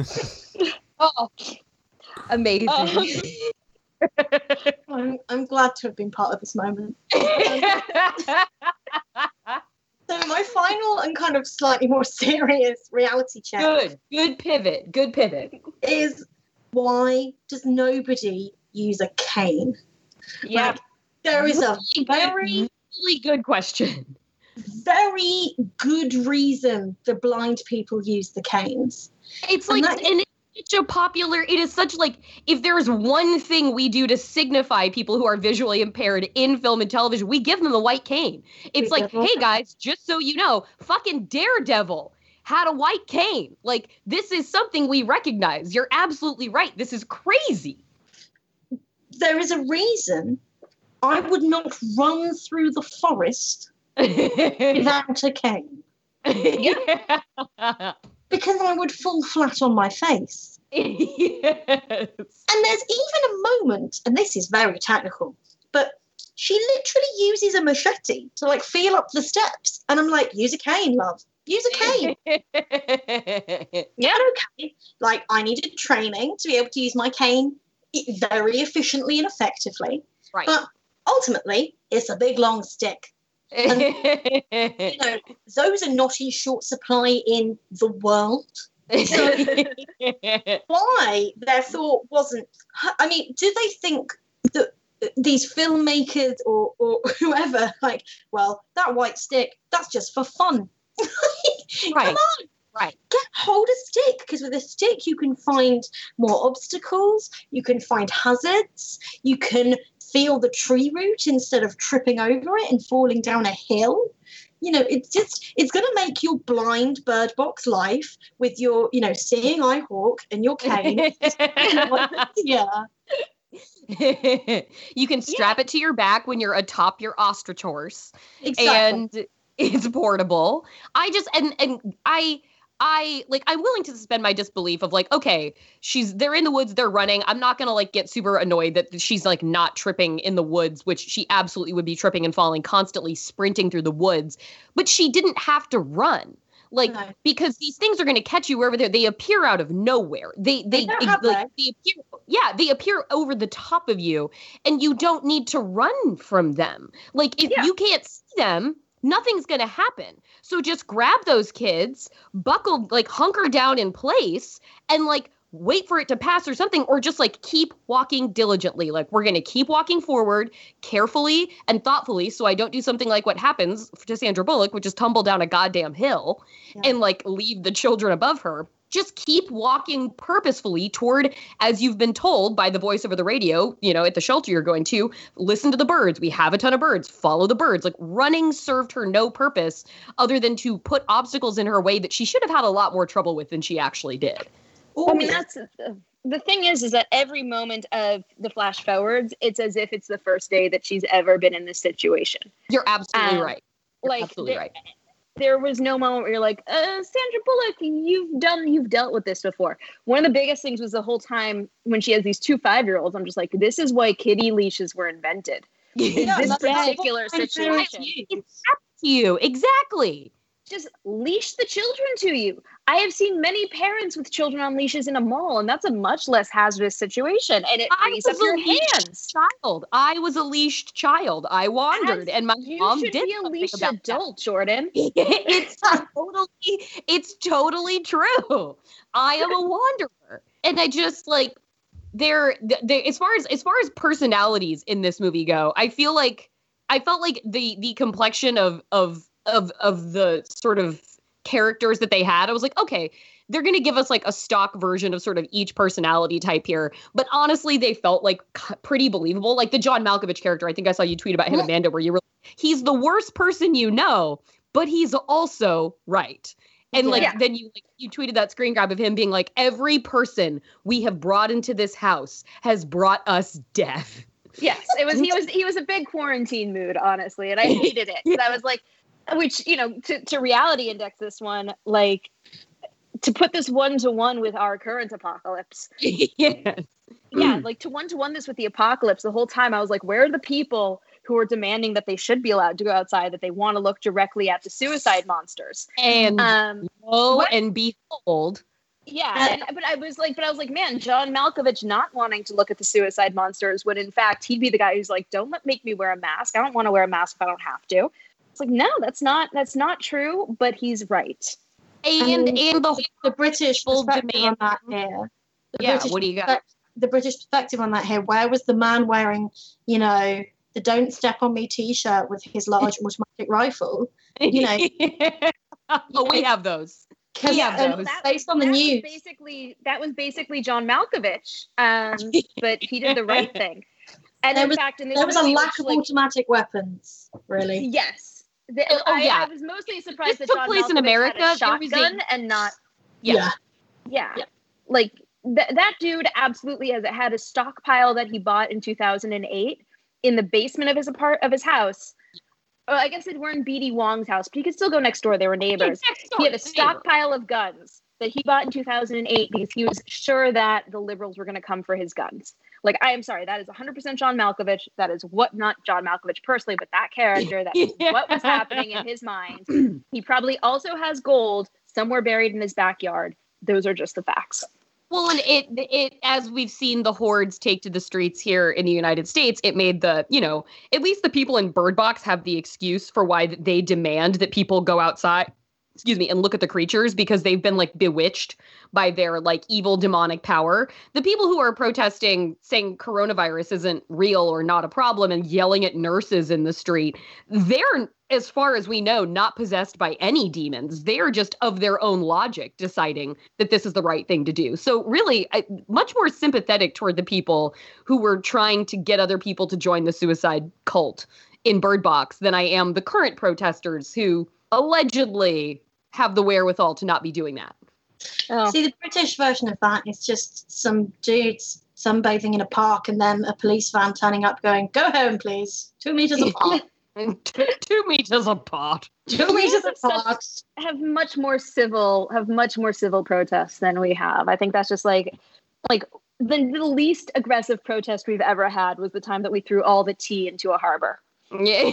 [LAUGHS] Oh amazing. Um, [LAUGHS] I'm, I'm glad to have been part of this moment. [LAUGHS] So my final and kind of slightly more serious reality check good. Good pivot. Good pivot. is why does nobody use a cane? Yeah. Like, there is a very, really good question very good reason the blind people use the canes. It's And like that- and it's such a popular it is such like if there's one thing we do to signify people who are visually impaired in film and television, we give them the white cane. It's like, hey guys, just so you know, fucking Daredevil had a white cane. Like this is something we recognize. You're absolutely right. This is crazy. There is a reason I would not run through the forest [LAUGHS] without a cane because I would fall flat on my face. yes. And there's even a moment, and this is very technical, but she literally uses a machete to like feel up the steps. And I'm like, use a cane, love. Use a cane. [LAUGHS] yeah, okay. Like I needed training to be able to use my cane very efficiently and effectively. right. But ultimately, it's a big long stick. And, [LAUGHS] You know, those are not in short supply in the world. [LAUGHS] Why their thought wasn't? I mean, do they think that these filmmakers or, or [LAUGHS] whoever like, well, that white stick, that's just for fun. Right. Come on. Right. Get hold a stick because with a stick you can find more obstacles, you can find hazards, you can feel the tree root instead of tripping over it and falling down a hill. you know, it's just it's going to make your blind bird box life with your, you know, seeing eye hawk and your cane. [LAUGHS] yeah. [LAUGHS] you can strap yeah. it to your back when you're atop your ostrich horse. Exactly. And it's portable. I just and and I I like I'm willing to suspend my disbelief of like, okay, she's they're in the woods, they're running. I'm not gonna like get super annoyed that she's like not tripping in the woods, which she absolutely would be tripping and falling constantly sprinting through the woods. But she didn't have to run. Like no. because these things are gonna catch you wherever they're they appear out of nowhere. They they, they, they like they appear yeah, they appear over the top of you and you don't need to run from them. Like if yeah. you can't see them, nothing's going to happen. So just grab those kids, buckle, like hunker down in place, and like wait for it to pass or something, or just like keep walking diligently. Like we're going to keep walking forward carefully and thoughtfully. So I don't do something like what happens to Sandra Bullock, which is tumble down a goddamn hill yeah. and like leave the children above her just keep walking purposefully toward as you've been told by the voice over the radio you know at the shelter you're going to listen to the birds. We have a ton of birds. Follow the birds. Like running served her no purpose other than to put obstacles in her way that she should have had a lot more trouble with than she actually did. I mean that's the thing is is that every moment of the flash forwards it's as if it's the first day that she's ever been in this situation. You're absolutely um, right. You're like absolutely right there was no moment where you're like, uh, Sandra Bullock, you've done, you've dealt with this before. One of the biggest things was the whole time when she has these two five year olds. I'm just like, this is why kiddie leashes were invented. Yeah, this particular situation. It's up to you exactly just leash the children to you. I have seen many parents with children on leashes in a mall, and that's a much less hazardous situation. And it frees up your hands. Child, I was a leashed child. I wandered, As and my mom did be a leashed adult, that. Jordan. [LAUGHS] it's totally, it's totally true. I am a wanderer, and I just like there. As far as as far as personalities in this movie go, I feel like I felt like the the complexion of of of of the sort of characters that they had, I was like, okay, they're going to give us like a stock version of sort of each personality type here. But honestly, they felt like pretty believable. Like the John Malkovich character, I think I saw you tweet about him, Amanda, where you were, he's the worst person you know, but he's also right. And like yeah. then you like you tweeted that screen grab of him being like, every person we have brought into this house has brought us death. Yes, it was he [LAUGHS] was he was a big quarantine mood, honestly, and I [LAUGHS] hated it. I was like, which you know to, to reality index this one like to put this one to one with our current apocalypse [LAUGHS] yeah yeah like to one to one this with the apocalypse the whole time i was like where are the people who are demanding that they should be allowed to go outside that they want to look directly at the suicide monsters and um lo what? and behold yeah, and, but I was like, but I was like, man, John Malkovich not wanting to look at the suicide monsters when in fact he'd be the guy who's like, don't let make me wear a mask. I don't want to wear a mask if I don't have to. It's like, no, that's not that's not true, but he's right. And and, and the, the British perspective demand. that here. The yeah, British what do you got? The British perspective on that here. Where was the man wearing, you know, the "Don't Step on Me" T-shirt with his large [LAUGHS] automatic rifle? You know. [LAUGHS] oh, we have those. Yeah, those. That, based on the news. basically, that was basically John Malkovich, um, [LAUGHS] but he did the right thing. And there in was, fact, in this there was a lack of like, automatic weapons. Really? Yes, the, oh, I, yeah. I was mostly surprised this that took John place Malkovich in America. Had a shotgun a, and not. Yeah. Yeah. yeah. Like th- that dude absolutely has had a stockpile that he bought in 2008 in the basement of his apart of his house. Oh, I guess they were in BD Wong's house, but you could still go next door. They were neighbors. He had a stockpile of guns that he bought in 2008 because he was sure that the liberals were going to come for his guns. Like, I am sorry, that is 100% John Malkovich. That is what, not John Malkovich personally, but that character, that is [LAUGHS] yeah. what was happening in his mind. [CLEARS THROAT] He probably also has gold somewhere buried in his backyard. Those are just the facts. Well, and it it as we've seen the hordes take to the streets here in the United States, it made the you know at least the people in Bird Box have the excuse for why they demand that people go outside excuse me, and look at the creatures because they've been like bewitched by their like evil demonic power. The people who are protesting saying coronavirus isn't real or not a problem and yelling at nurses in the street, they're as far as we know not possessed by any demons. They're just of their own logic deciding that this is the right thing to do. So really I, much more sympathetic toward the people who were trying to get other people to join the suicide cult in Bird Box than I am the current protesters who allegedly have the wherewithal to not be doing that. Oh. See, the British version of that is just some dudes sunbathing in a park and then a police van turning up going, go home, please. Two meters [LAUGHS] apart. Two meters apart. Two meters apart. have much more civil have much more civil protests than we have. I think that's just like like the, the least aggressive protest we've ever had was the time that we threw all the tea into a harbor. Yeah.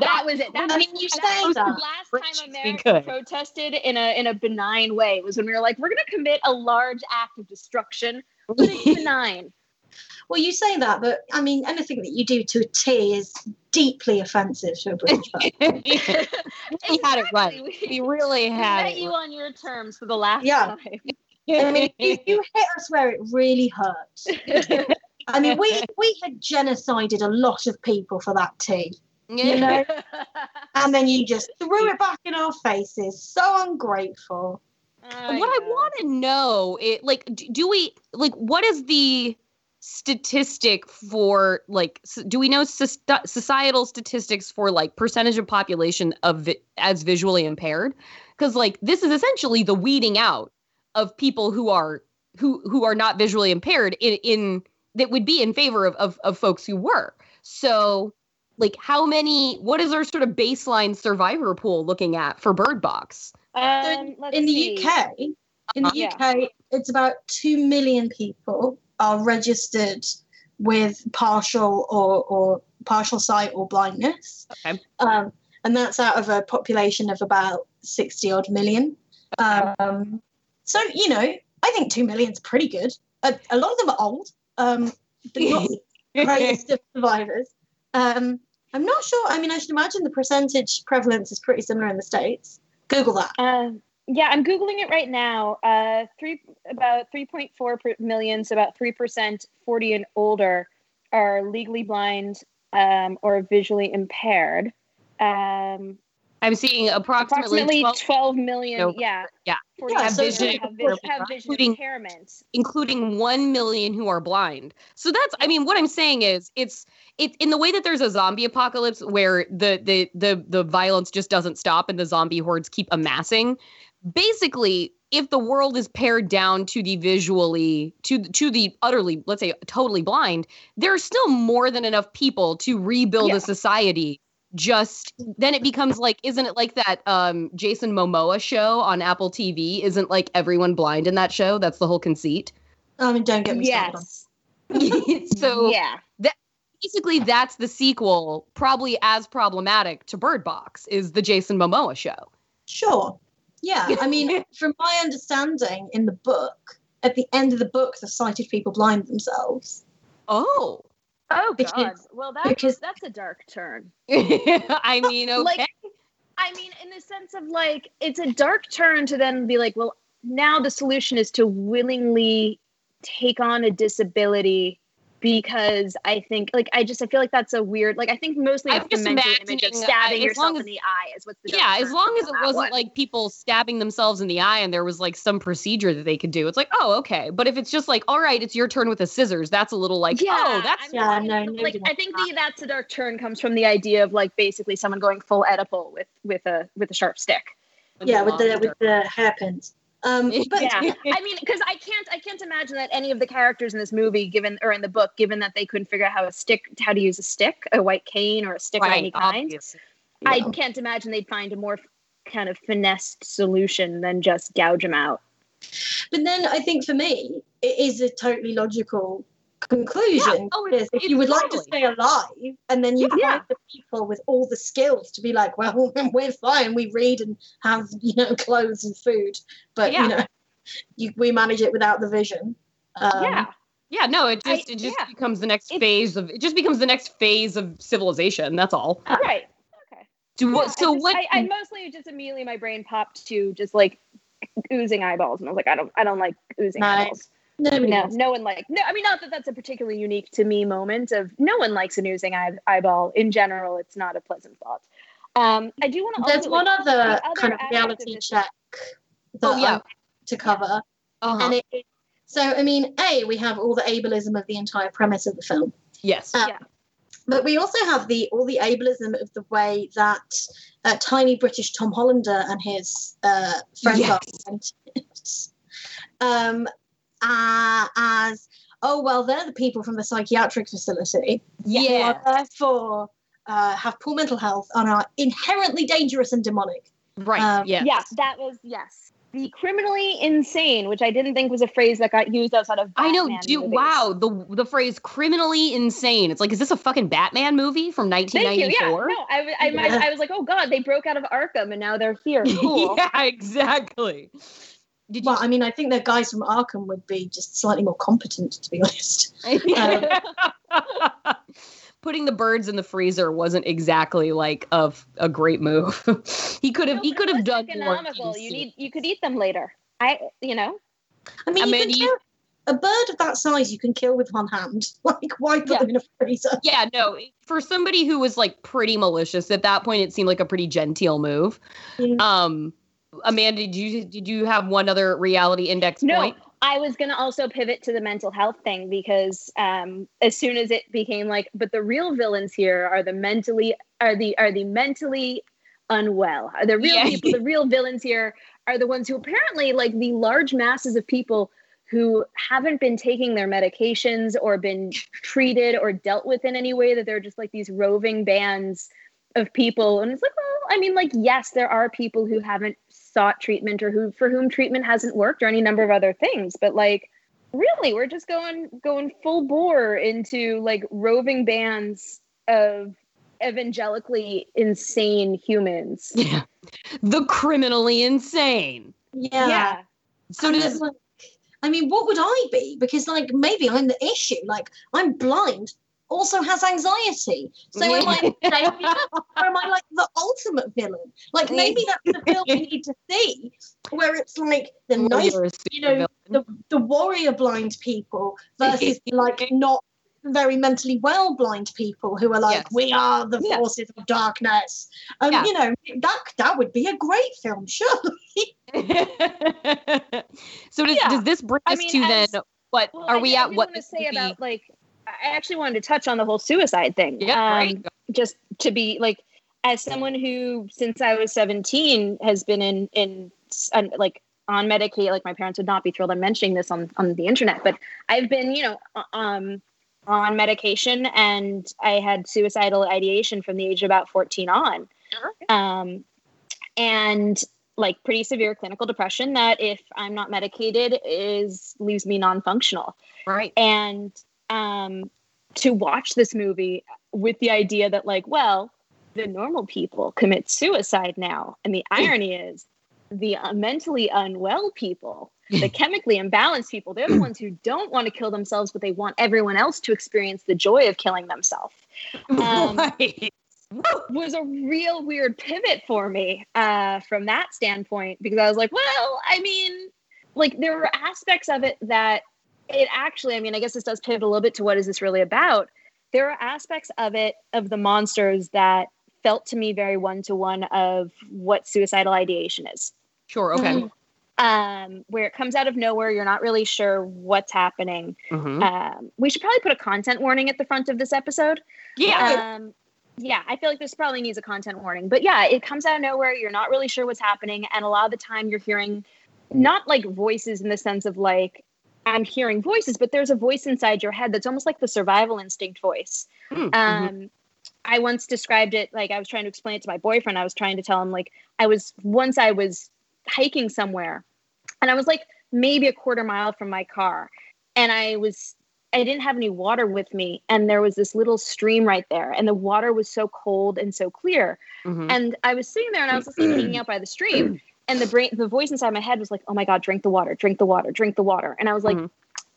That was it. That I mean, you that say was the last time we America protested in a in a benign way was when we were like, we're going to commit a large act of destruction, but it's [LAUGHS] benign. Well, you say that, but I mean, anything that you do to a tea is deeply offensive to a British person. [LAUGHS] we had it right. Exactly. We really We had met it. you on your terms for the last Yeah. time. I mean, you, you hit us where it really hurt. [LAUGHS] I mean, we [LAUGHS] we had genocided a lot of people for that tea, you know, [LAUGHS] and then you just threw it back in our faces. So ungrateful. what I want to know, it like, d- do we like what is the statistic for like? Do we know societal statistics for like percentage of population of vi- as visually impaired? Because like this is essentially the weeding out of people who are who who are not visually impaired in in that would be in favor of of, of folks who were. So like how many what is our sort of baseline survivor pool looking at for bird box Um, let's in the see. UK, in the Yeah. UK, it's about two million people are registered with partial or, or partial sight or blindness. Okay. Um, and that's out of a population of about 60 odd million. Um, so, you know, I think two million's pretty good. A, a lot of them are old, um, but not the [LAUGHS] greatest of survivors. Um, I'm not sure. I mean, I should imagine the percentage prevalence is pretty similar in the States. Google that. Um, yeah, I'm googling it right now. Uh, three about 3.4 per million, so about three percent, 40 and older, are legally blind um, or visually impaired. Um, i'm seeing approximately, approximately 12 12 million. No, yeah, yeah. 40 Yeah, have so vision, have, vision, have vision including- impairments. including 1 million who are blind so that's i mean what i'm saying is it's it in the way that there's a zombie apocalypse where the the the, the violence just doesn't stop and the zombie hordes keep amassing basically if the world is pared down to the visually to to the utterly let's say totally blind there's still more than enough people to rebuild Yeah. a society just then it becomes like isn't it like that um Jason Momoa show on Apple TV isn't like everyone blind in that show that's the whole conceit I mean, don't get me started Yes. [LAUGHS] so yeah. that, basically that's the sequel probably as problematic to Bird Box is the Jason Momoa show Sure. Yeah. [LAUGHS] I mean, from my understanding in the book, at the end of the book, the sighted people blind themselves. oh Oh Because- God. Well, that's because- that's a dark turn. [LAUGHS] I mean [LAUGHS] okay Like, I mean, in the sense of like, it's a dark turn to then be like, well, now the solution is to willingly take on a disability because I think, like, I just I feel like that's a weird, like, I think mostly I'm just mental image of imagining, uh, stabbing as yourself long in the eye is what's the yeah, as long as it wasn't one. like people stabbing themselves in the eye and there was like some procedure that they could do. It's like, oh, okay. But if it's just like, all right, it's your turn with the scissors, that's a little like, oh, that's I'm Yeah, just- no, like nobody I think that. the that's a dark turn comes from the idea of like basically someone going full Oedipal with with a with a sharp stick. Yeah, with the with the hairpins. Um, [LAUGHS] but yeah. [LAUGHS] I mean because i can't i can't imagine that any of the characters in this movie given or in the book given that they couldn't figure out how a stick how to use a stick a white cane or a stick of any kind obviously. i can't imagine they'd find a more kind of finessed solution than just gouge them out. But then I think for me, it is a totally logical conclusion. Yeah. Oh, because it's- if you would like to stay alive, and then you Yeah. find the people with all the skills to be like, well, [LAUGHS] we're fine. We read and have [LAUGHS] you know clothes and food, but Yeah. you know, you, we manage it without the vision. Um, yeah Yeah, no, it I- just it just yeah. becomes the next It's- phase of it just becomes the next phase of civilization. That's all. right okay Do what? Yeah, So I just, what? I, I mostly just immediately my brain popped to just like oozing eyeballs and i was like i don't i don't like oozing Nice. eyeballs Nobody no, wants no one like. No, I mean not that that's a particularly unique to me moment of no one likes an oozing eye, eyeball. In general, it's not a pleasant thought. Um, I do want to. There's one other other kind of of reality this- check that Oh, yeah. I to cover, uh-huh. and it, it- so I mean, a we have all the ableism of the entire premise of the film. yes. Uh, Yeah. but we also have the all the ableism of the way that uh, tiny British Tom Hollander and his uh, friends Yes. are [LAUGHS] um, uh, as oh well, they're the people from the psychiatric facility who Yeah. therefore uh, have poor mental health and are inherently dangerous and demonic. Right. Um, yeah. Yes, that was yes. The criminally insane, which I didn't think was a phrase that got used outside of I know. Batman Do, movies. wow. The the phrase "criminally insane." It's like, is this a fucking Batman movie from Thank you. Yeah. 1994? No, I, was- I, might- Yeah. I was like, oh god, they broke out of Arkham and now they're here. [LAUGHS] Cool. yeah, exactly. Did Well, I mean, I think the guys from Arkham would be just slightly more competent, to be [LAUGHS] honest. you? [LAUGHS] Putting the birds in the freezer wasn't exactly like a, a great move. [LAUGHS] he could have No, he could have was done more. economical. You need you could eat them later. I you know. I mean, I you mean, can you- kill a bird of that size. You can kill with one hand. Like, why put Yeah. them in a freezer? Yeah, no. For somebody who was like pretty malicious at that point, it seemed like a pretty genteel move. Yeah. Um, Amanda, did you did you have one other reality index No, point? I was gonna also pivot to the mental health thing because um, as soon as it became like, but the real villains here are the mentally are the are the mentally unwell. Are the real Yeah. people, the real villains here are the ones who apparently like the large masses of people who haven't been taking their medications or been treated or dealt with in any way that they're just like these roving bands of people and it's like well i mean like yes there are people who haven't sought treatment or who for whom treatment hasn't worked or any number of other things but like really we're just going going full bore into like roving bands of evangelically insane humans [LAUGHS] Yeah, the criminally insane. Yeah. yeah. So And does it's like, I mean, what would I be? Because, like, maybe I'm the issue. Like, I'm blind, also has anxiety. So am I, or am I like the ultimate villain? Like, maybe that's the film we need to see, where it's like the nice, you know, the, the warrior blind people versus [LAUGHS] like not very mentally well blind people who are like, Yes. we are the Yeah. forces of darkness. And, Yeah. you know, that, that would be a great film, surely. [LAUGHS] so does, Yeah. does this bring I us mean, to as- then what Well, are I we at what this say movie- about like I actually wanted to touch on the whole suicide thing. yeah Um, right Just to be like, as someone who since I was seventeen has been in in on, like on Medicaid. Like my parents would not be thrilled I'm mentioning this on on the internet, but I've been you know um on medication and I had suicidal ideation from the age of about fourteen on. Um, and like pretty severe clinical depression that if I'm not medicated is leaves me non-functional right and um, to watch this movie with the idea that like well the normal people commit suicide now. And the irony is the uh, mentally unwell people [LAUGHS] the chemically imbalanced people they're the ones who don't want to kill themselves but they want everyone else to experience the joy of killing themselves. [LAUGHS] Um, right. was a real weird pivot for me uh, from that standpoint because I was like, well, I mean, like there were aspects of it that it actually, I mean, I guess this does pivot a little bit to what is this really about. There are aspects of it of the monsters that felt to me very one to one of what suicidal ideation is. sure okay Um, where it comes out of nowhere, you're not really sure what's happening. Mhm. Um, we should probably put a content warning at the front of this episode. yeah Um, yeah, I feel like this probably needs a content warning. But yeah, it comes out of nowhere. You're not really sure what's happening. And a lot of the time you're hearing not like voices in the sense of like, I'm hearing voices, but there's a voice inside your head that's almost like the survival instinct voice. Mm, Um, mhm. I once described it like I was trying to explain it to my boyfriend. I was trying to tell him like I was once I was hiking somewhere and I was like maybe a quarter mile from my car and I was I didn't have any water with me and there was this little stream right there and the water was so cold and so clear Mhm. and I was sitting there and I was just hanging out by the stream and the brain the voice inside my head was like oh my god drink the water drink the water drink the water and I was like Mhm.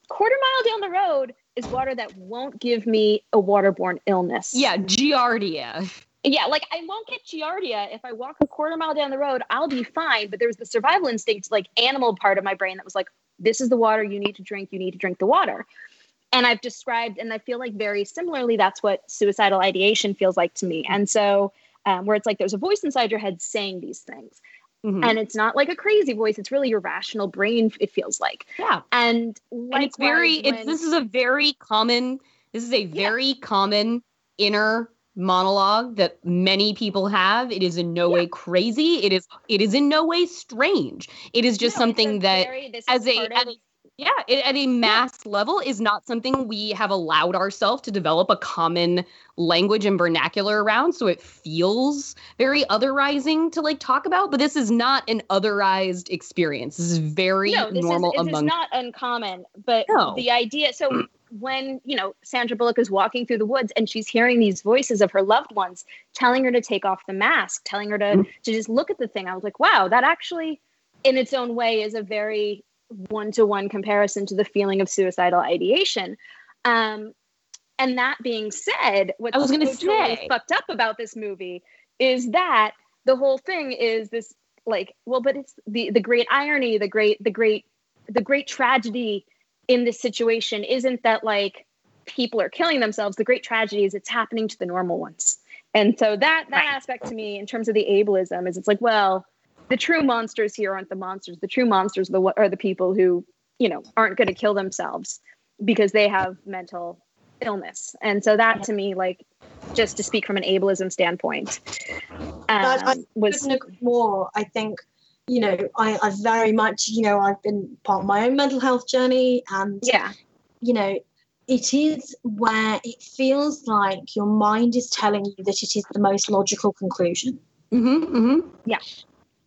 quarter mile down the road is water that won't give me a waterborne illness yeah giardia yeah, like I won't get giardia if I walk a quarter mile down the road. I'll be fine. But there was the survival instinct, like animal part of my brain that was like, "This is the water you need to drink. You need to drink the water." And I've described, and I feel like very similarly, that's what suicidal ideation feels like to me. And so, um, where it's like there's a voice inside your head saying these things, Mhm. and it's not like a crazy voice; it's really your rational brain. It feels like, yeah and and it's very likewise it's when- this is a very common this is a very common inner monologue that many people have. It is in no yeah. way crazy. It is it is in no way strange. It is just no, something that very, as a, as a yeah, it, at a mass level is not something we have allowed ourselves to develop a common language and vernacular around. So it feels very otherizing to like talk about, but this is not an otherized experience. This is very no, this normal is, this among. Is not uncommon, but no. the idea. So when you know Sandra Bullock is walking through the woods and she's hearing these voices of her loved ones telling her to take off the mask, telling her to mm-hmm. to just look at the thing, I was like, wow, that actually, in its own way, is a very one to one comparison to the feeling of suicidal ideation. Um, and that being said, what I was going to say fucked up about this movie is that the whole thing is this like well, but it's the the great irony, the great the great the great tragedy in this situation isn't that like people are killing themselves. The great tragedy is it's happening to the normal ones. And so that that right. aspect to me, in terms of the ableism, is it's like well the true monsters here aren't the monsters. The true monsters are the, are the people who, you know, aren't going to kill themselves because they have mental illness. And so that to me, like, just to speak from an ableism standpoint, um, I was agree more. I think, you know, I, I very much, you know, I've been part of my own mental health journey, and yeah, you know, it is where it feels like your mind is telling you that it is the most logical conclusion. Mm-hmm, mm-hmm. Yeah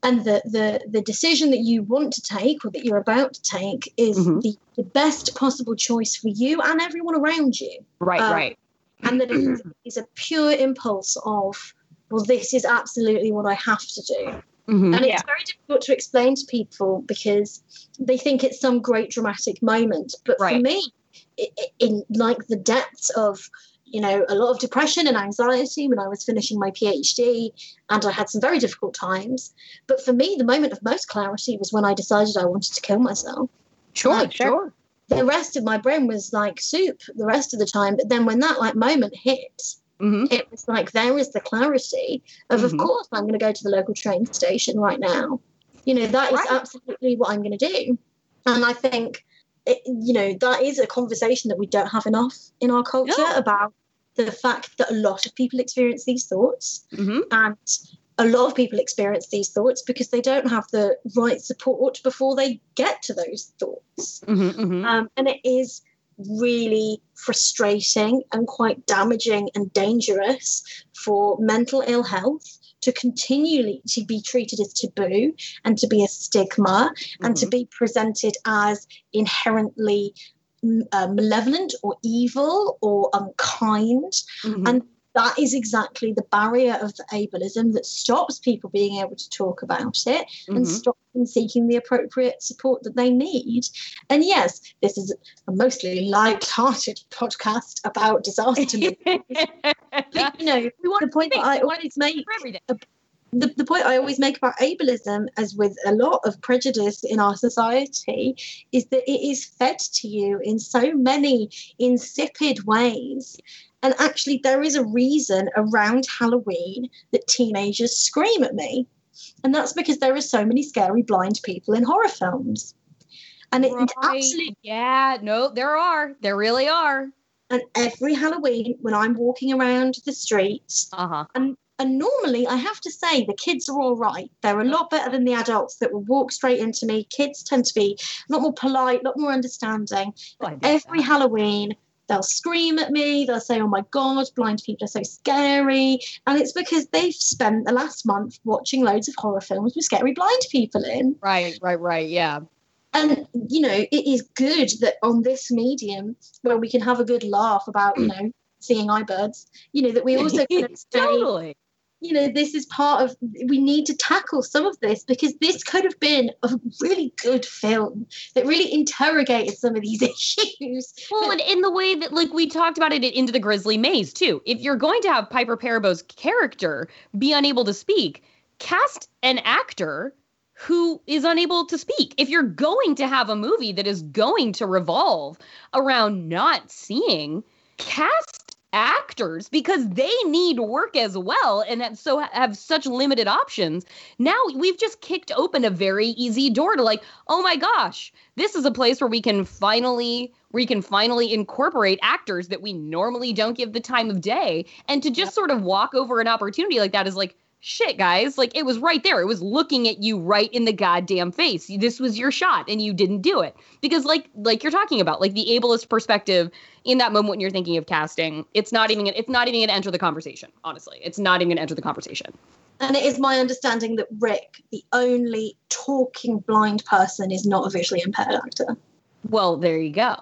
and the, the the decision that you want to take or that you're about to take is mm-hmm. the, the best possible choice for you and everyone around you right um, right and that it is a pure impulse of well this is absolutely what i have to do mm-hmm. and it's yeah. very difficult to explain to people because they think it's some great dramatic moment but right. for me in like the depths of you know, a lot of depression and anxiety when I was finishing my PhD, and I had some very difficult times. But for me, the moment of most clarity was when I decided I wanted to kill myself. Sure, like, sure. The rest of my brain was like soup the rest of the time. But then when that like moment hit, mm-hmm. it was like there is the clarity of, mm-hmm. of course, I'm going to go to the local train station right now. You know, that is right. absolutely what I'm going to do. And I think it, you know that is a conversation that we don't have enough in our culture no. about the fact that a lot of people experience these thoughts mm-hmm. and a lot of people experience these thoughts because they don't have the right support before they get to those thoughts mm-hmm, mm-hmm. Um, and it is really frustrating and quite damaging and dangerous for mental ill health to continually to be treated as taboo and to be a stigma and to mm-hmm. be presented as inherently uh, malevolent or evil or unkind. Mm-hmm. And that is exactly the barrier of the ableism that stops people being able to talk about it mm-hmm. and stops them seeking the appropriate support that they need. And yes, this is a mostly light-hearted [LAUGHS] podcast about disaster [LAUGHS] movies. you know, we want the point that I always make the, the point I always make about ableism, as with a lot of prejudice in our society, is that it is fed to you in so many insipid ways. And actually, there is a reason around Halloween that teenagers scream at me. And that's because there are so many scary blind people in horror films. And it right. absolutely. Yeah, no, there are. There really are. And every Halloween, when I'm walking around the streets, uh-huh. and and normally, I have to say, the kids are all right. They're a lot better than the adults that will walk straight into me. Kids tend to be a lot more polite, a lot more understanding. Every that. Halloween, they'll scream at me. They'll say, Oh my God, blind people are so scary. And it's because they've spent the last month watching loads of horror films with scary blind people in. Right, right, right. Yeah. And, you know, it is good that on this medium where we can have a good laugh about, you [CLEARS THROAT] know, seeing eye birds, you know, that we also [LAUGHS] kind of totally you know, this is part of, we need to tackle some of this because this could have been a really good film that really interrogated some of these [LAUGHS] issues. Well, and in the way that, like, we talked about it Into the Grizzly Maze, too. If you're going to have Piper Perabo's character be unable to speak, cast an actor who is unable to speak. If you're going to have a movie that is going to revolve around not seeing, cast actors because they need work as well and that so have such limited options now we've just kicked open a very easy door to like oh my gosh this is a place where we can finally we can finally incorporate actors that we normally don't give the time of day and to just yep. sort of walk over an opportunity like that is like shit guys. Like it was right there. It was looking at you right in the goddamn face. This was your shot and you didn't do it. Because like like you're talking about like the ableist perspective in that moment when you're thinking of casting it's not even it's not even going to enter the conversation honestly. It's not even going to enter the conversation. And it is my understanding that rick the only talking blind person is not a visually impaired actor. Well there you go.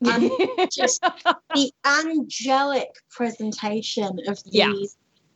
And [LAUGHS] just the angelic presentation of these yeah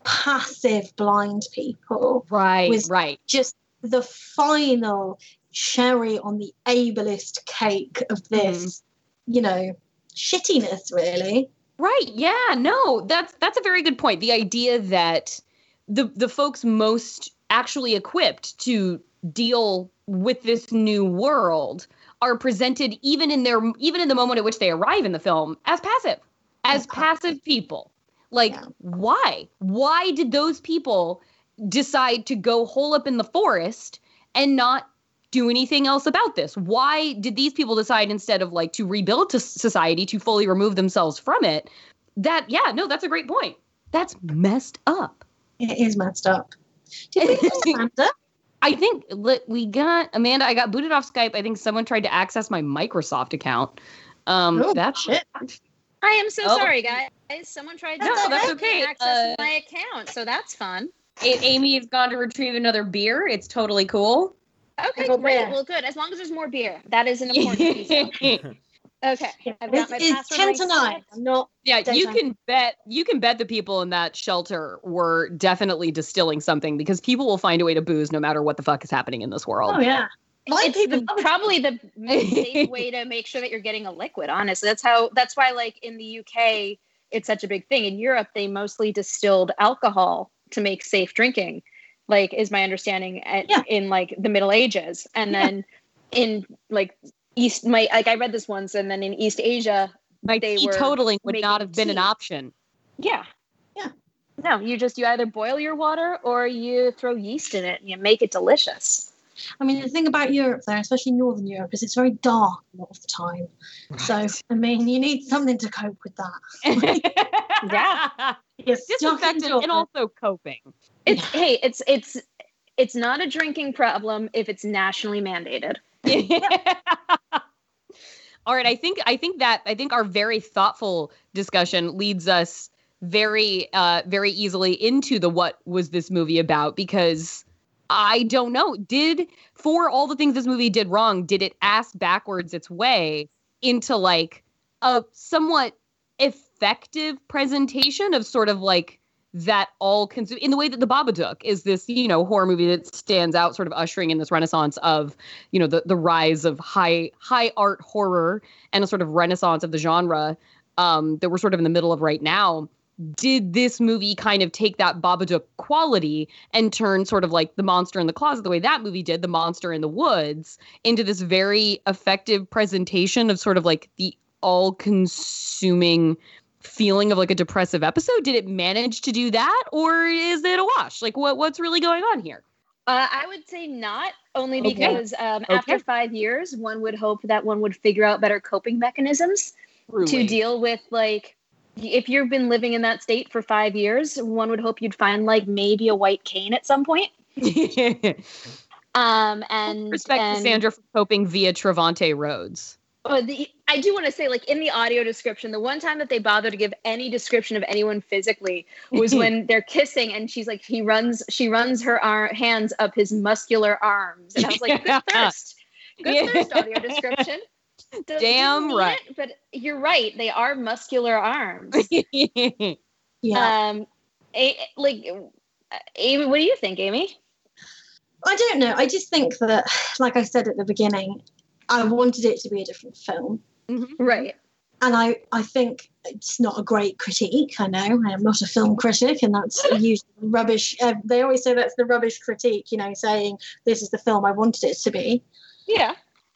passive blind people. Right, was right. Just the final cherry on the ableist cake of this, mm. you know, shittiness, really. Right. Yeah. No, that's that's a very good point. The idea that the the folks most actually equipped to deal with this new world are presented even in their even in the moment at which they arrive in the film as passive as passive people like, yeah. why? Why did those people decide to go hole up in the forest and not do anything else about this? Why did these people decide instead of like to rebuild to society to fully remove themselves from it? That yeah, no, that's a great point. That's messed up. It is messed up. Amanda? I think we got Amanda. I got booted off Skype. I think someone tried to access my Microsoft account. Um, oh, that's shit. I am so oh. sorry, guys. Someone tried to no, that's okay. access uh, my account, so that's fun. Amy has gone to retrieve another beer. It's totally cool. Okay, great. Beer. Well, good. As long as there's more beer, that is an important [LAUGHS] piece. Okay, I've got my it's ten to nine. I'm not. Yeah, you can bet. You can bet the people in that shelter were definitely distilling something because people will find a way to booze no matter what the fuck is happening in this world. Oh yeah. Blind it's people the, [LAUGHS] probably the safe [LAUGHS] way to make sure that you're getting a liquid. Honestly, that's how. That's why, like in the UK, it's such a big thing. In Europe, they mostly distilled alcohol to make safe drinking. Like is my understanding at, yeah. in like the Middle Ages, and yeah. then in like East, my like I read this once, and then in East Asia, my they were totaling would not have been tea. an option. Yeah, yeah. No, you just you either boil your water or you throw yeast in it and you make it delicious. I mean, the thing about Europe, there, especially Northern Europe, is it's very dark a lot of the time. Right. So, I mean, you need something to cope with that. [LAUGHS] yeah, [LAUGHS] it's disinfectant and also coping. It's yeah. hey, it's it's it's not a drinking problem if it's nationally mandated. [LAUGHS] All right, I think I think that I think our very thoughtful discussion leads us very uh very easily into the what was this movie about because I don't know. Did for all the things this movie did wrong, did it ask backwards its way into like a somewhat effective presentation of sort of like that all consume in the way that the Babadook is this, you know, horror movie that stands out, sort of ushering in this renaissance of, you know, the the rise of high high art horror and a sort of renaissance of the genre um, that we're sort of in the middle of right now did this movie kind of take that Babadook quality and turn sort of like the monster in the closet, the way that movie did, the monster in the woods, into this very effective presentation of sort of like the all consuming feeling of like a depressive episode? Did it manage to do that or is it a wash? Like what what's really going on here? Uh, I would say not, only because okay. um, okay. after five years, one would hope that one would figure out better coping mechanisms Truly. to deal with like if you've been living in that state for five years, one would hope you'd find like maybe a white cane at some point. [LAUGHS] um, and respect and, to Sandra for coping via Trevante Rhodes. Oh, the, I do want to say, like in the audio description, the one time that they bother to give any description of anyone physically was [LAUGHS] when they're kissing, and she's like, he runs, she runs her ar- hands up his muscular arms, and I was like, good [LAUGHS] thirst, good yeah. thirst audio description. [LAUGHS] Damn right. It, but you're right. They are muscular arms. [LAUGHS] yeah. Um, a, like, Amy, what do you think, Amy? I don't know. I just think that, like I said at the beginning, I wanted it to be a different film. Mm-hmm. Right. And I, I think it's not a great critique. I know I am not a film critic, and that's [LAUGHS] usually rubbish. Uh, they always say that's the rubbish critique, you know, saying this is the film I wanted it to be. Yeah.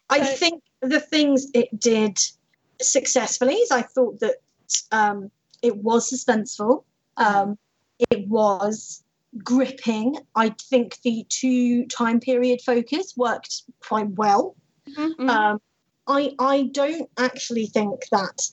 I think the things it did successfully is I thought that um, it was suspenseful. Um, it was gripping. I think the two time period focus worked quite well. Mhm. Um, I I don't actually think that.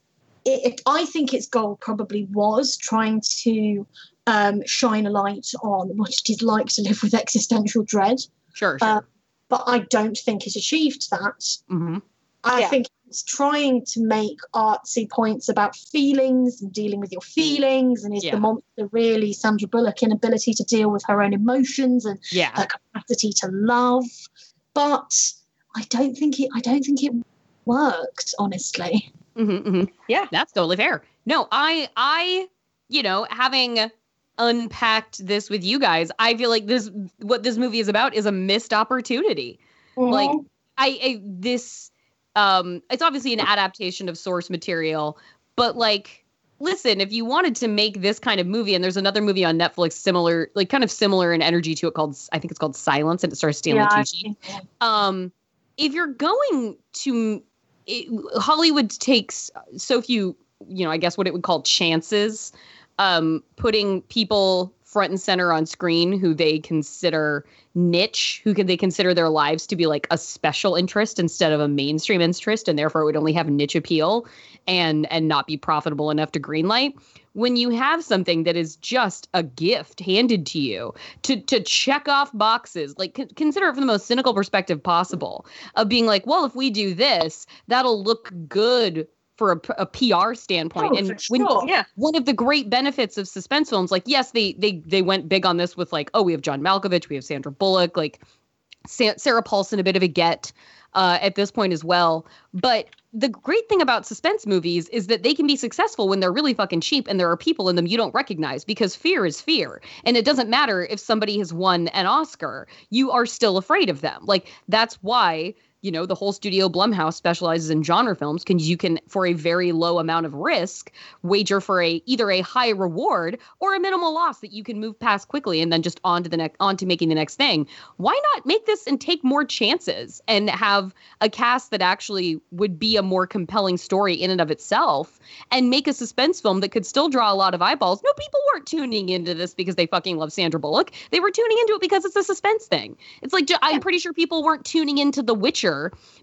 It, it, I think its goal probably was trying to um, shine a light on what it is like to live with existential dread, sure, sure. uh, but I don't think it achieved that. Mhm. I Yeah. think it's trying to make artsy points about feelings and dealing with your feelings, and is Yeah. the monster really Sandra Bullock inability to deal with her own emotions and Yeah. her capacity to love? But I don't think it. I don't think it worked. Honestly, Mm-hmm, mm-hmm. Yeah. that's totally fair. No, I, I, you know, having unpacked this with you guys, I feel like this, what this movie is about, is a missed opportunity. Like, Mhm. I, I this, um, it's obviously an adaptation of source material, but like, listen, if you wanted to make this kind of movie, and there's another movie on Netflix similar, like kind of similar in energy to it called, I think it's called Silence, and it stars Stanley yeah, Tucci. um if you're going to it, hollywood takes so few you know i guess what it would call chances um putting people front and center on screen who they consider niche who can they consider their lives to be like a special interest instead of a mainstream interest and therefore it would only have niche appeal and and not be profitable enough to greenlight. When you have something that is just a gift handed to you to to check off boxes like con- consider it from the most cynical perspective possible of being like well if we do this that'll look good for a PR standpoint Oh, and for when sure. Yeah. one of the great benefits of suspense films like yes they they they went big on this with like oh we have John Malkovich we have Sandra Bullock like Sa- Sarah Paulson a bit of a get uh, at this point as well but the great thing about suspense movies is that they can be successful when they're really fucking cheap and there are people in them you don't recognize because fear is fear and it doesn't matter if somebody has won an Oscar you are still afraid of them like that's why you know the whole studio blumhouse specializes in genre films because you can for a very low amount of risk wager for a either a high reward or a minimal loss that you can move past quickly and then just on to the next on to making the next thing. Why not make this and take more chances and have a cast that actually would be a more compelling story in and of itself and make a suspense film that could still draw a lot of eyeballs? No people weren't tuning into this because they fucking love sandra bullock. They were tuning into it because it's a suspense thing. It's like i'm pretty sure people weren't tuning into the witcher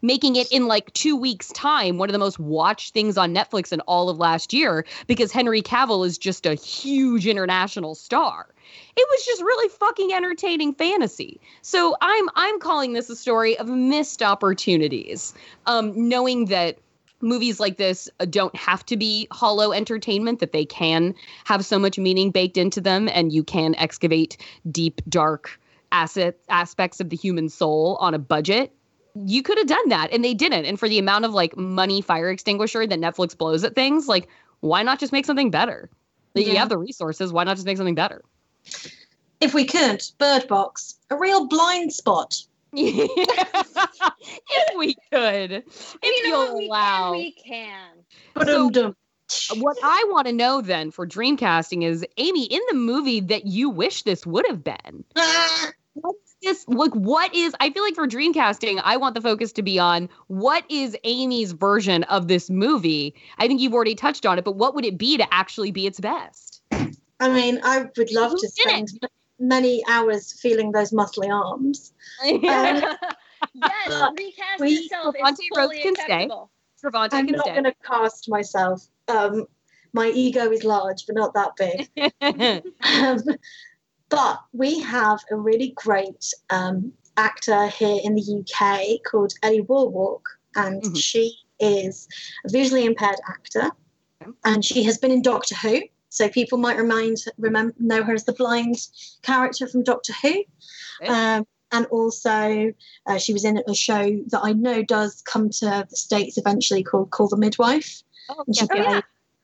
making it in like two weeks time one of the most watched things on netflix in all of last year because henry cavill is just a huge international star. It was just really fucking entertaining fantasy. So i'm i'm calling this a story of missed opportunities. Um knowing that movies like this uh, don't have to be hollow entertainment that they can have so much meaning baked into them and you can excavate deep dark asset aspects of the human soul on a budget you could have done that and they didn't and for the amount of like money fire extinguisher that netflix blows at things like why not just make something better Like, you have the resources why not just make something better If we could, Bird Box, a real blind spot. [LAUGHS] if we could if you know you'll? We allow can. We can. Ba-dum-dum. what I want to know then for Dreamcasting is Amy in the movie that you wish this would have been. [LAUGHS] Ah, What's this like? What is? I feel like for Dreamcasting, I want the focus to be on what is Amy's version of this movie. I think you've already touched on it, but what would it be to actually be its best? I mean, I would love Who to did it? spend many hours feeling those muscly arms. [LAUGHS] yes, Uh, recast we- yourself. Devontae It's Rhodes fully can stay. acceptable. Travant I'm can not going to cast myself. Um, my ego is large, but not that big. [LAUGHS] Um, but we have a really great um, actor here in the UK called Ellie Wallwork, and Mhm. she is a visually impaired actor, and she has been in Doctor Who. So people might remind, remember, know her as the blind character from Doctor Who. Okay. Um, and also, uh, she was in a show that I know does come to the States eventually called Call the Midwife. oh, she yeah.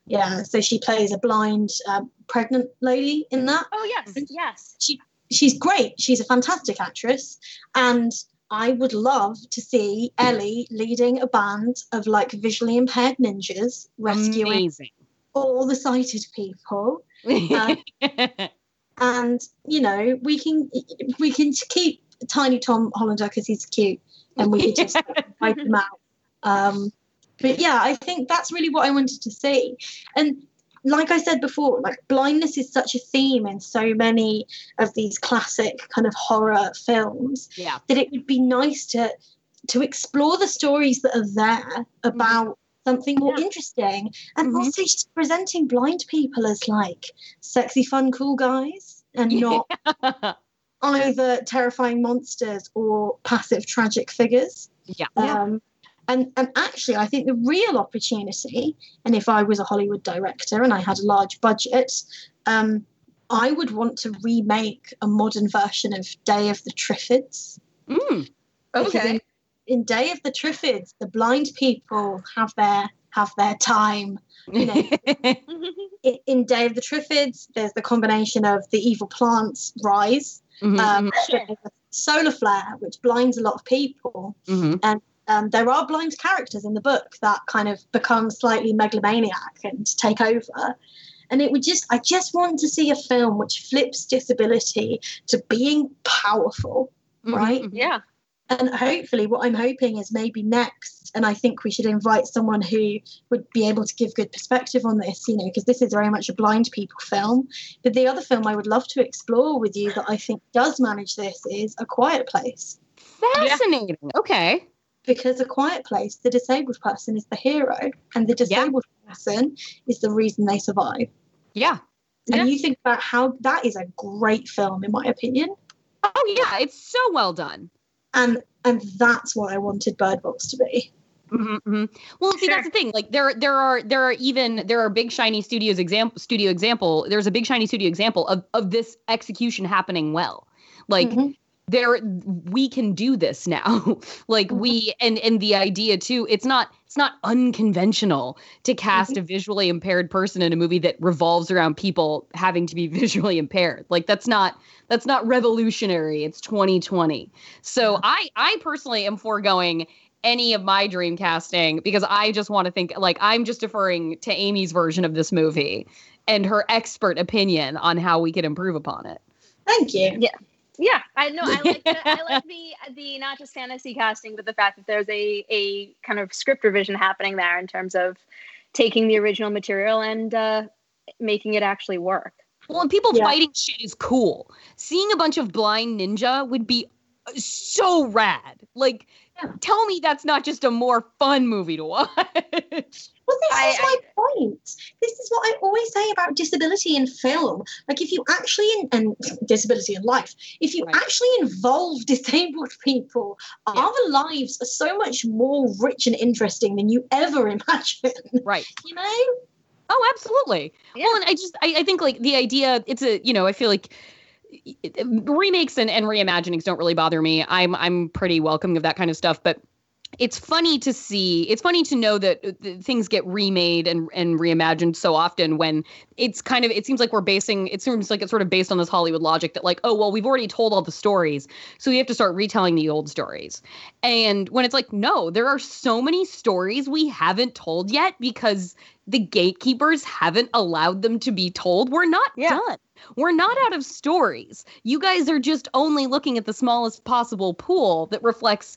Yeah, so she plays a blind um, pregnant lady in that Oh yes, yes. She she's great. She's a fantastic actress, and I would love to see Ellie leading a band of like visually impaired ninjas rescuing Amazing. all the sighted people. [LAUGHS] And you know, we can we can keep Tiny Tom Hollander because he's cute, and we could just [LAUGHS] wipe him out. Um, but yeah, I think that's really what I wanted to see. And like I said before, like blindness is such a theme in so many of these classic kind of horror films Yeah. that it would be nice to to explore the stories that are there about something more Yeah. interesting and Mhm. also just presenting blind people as like sexy fun cool guys and not [LAUGHS] either terrifying monsters or passive tragic figures Yeah. um, and and actually, I think the real opportunity, and if I was a Hollywood director and I had a large budget, um, I would want to remake a modern version of Day of the Triffids. Mm. Because In, in Day of the Triffids, the blind people have their have their time. You know, [LAUGHS] in Day of the Triffids, there's the combination of the evil plants rise, Mhm, um, solar flare, which blinds a lot of people, mhm. Um, there are blind characters in the book that kind of become slightly megalomaniac and take over. And it would just, I just want to see a film which flips disability to being powerful, Mhm, right? mhm. yeah. And hopefully, what I'm hoping is maybe next, and I think we should invite someone who would be able to give good perspective on this, you know, because this is very much a blind people film. But the other film I would love to explore with you that I think does manage this is A Quiet Place Fascinating. Okay. Because a quiet place, the disabled person is the hero, and the disabled person is the reason they survive. Yeah. And Yeah. you think about how that is a great film, in my opinion, Oh yeah, it's so well done. and and that's what I wanted Bird Box to be. Mhm, mhm. Well, see, that's the thing. Like there, there are there are even there are big shiny studios example studio example. There's a big shiny studio example of of this execution happening well. Like Mhm. There, we can do this now. [LAUGHS] like we mm-hmm. and and the idea too. It's not it's not unconventional to cast mm-hmm. a visually impaired person in a movie that revolves around people having to be [LAUGHS] visually impaired. Like that's not that's not revolutionary. It's 2020. So mm-hmm. I I personally am foregoing any of my dream casting because I just want to think like I'm just deferring to Amy's version of this movie and her expert opinion on how we could improve upon it. Thank you. Yeah, I know. I like the, I like [LAUGHS] the the not just fantasy casting, but the fact that there's a a kind of script revision happening there in terms of taking the original material and uh, making it actually work. Well, and people Yeah. fighting shit is cool. Seeing a bunch of blind ninja would be uh, so rad. Like, Yeah. tell me that's not just a more fun movie to watch. [LAUGHS] Well, this I- is my point. This is what I always say about disability in film. Like, if you actually, in, and disability in life, if you Right. actually involve [LAUGHS] disabled people, Yeah. our lives are so much more rich and interesting than you ever [LAUGHS] imagine. right. You know? Oh, absolutely. Yeah. Well, and I just I, I think like the idea it's a you know I feel like remakes and, and reimaginings don't really bother me. I'm I'm pretty welcoming of that kind of stuff, but it's funny to see. It's funny to know that uh, things get remade and and reimagined so often when it's kind of it seems like we're basing it seems like it's sort of based on this Hollywood logic that like oh well we've already told all the stories so we have to start retelling the old stories. And when it's like no, there are so many stories we haven't told yet because the gatekeepers haven't allowed them to be told. We're not Yeah. done. We're not out of stories. You guys are just only looking at the smallest possible pool that reflects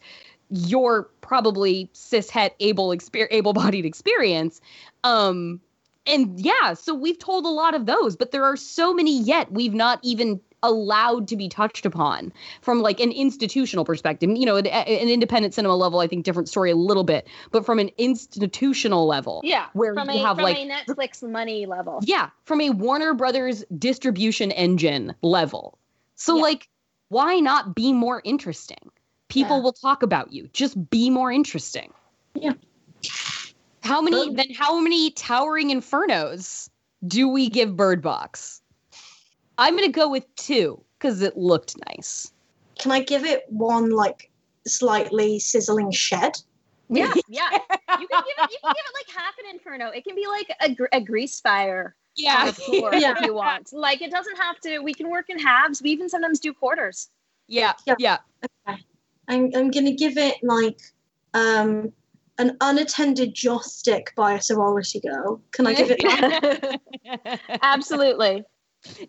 your probably cishet able exper- able-bodied experience. Um and yeah, so we've told a lot of those, but there are so many yet we've not even allowed to be touched upon from like an institutional perspective. You know, an, an independent cinema level, I think different story a little bit, but from an institutional level, Yeah, where from you a have like Netflix money level. yeah, from a Warner Brothers distribution engine level. So Yeah. like why not be more interesting? People Yeah. will talk about you. Just be more interesting. Yeah. How many Um, then how many towering infernos do we give Bird Box? I'm going to go with 2 cuz it looked nice. Can I give it one, like, slightly sizzling shed? Yeah, [LAUGHS] yeah. You can give it. You can give it like half an inferno. It can be like a, gr- a grease fire on the floor Yeah. if you want. Like it doesn't have to. We can work in halves. We even sometimes do quarters. yeah. Yeah. Yeah. I'm, I'm going to give it, like, um, an unattended joss stick by a sorority girl. Can I give it that? [LAUGHS] Absolutely.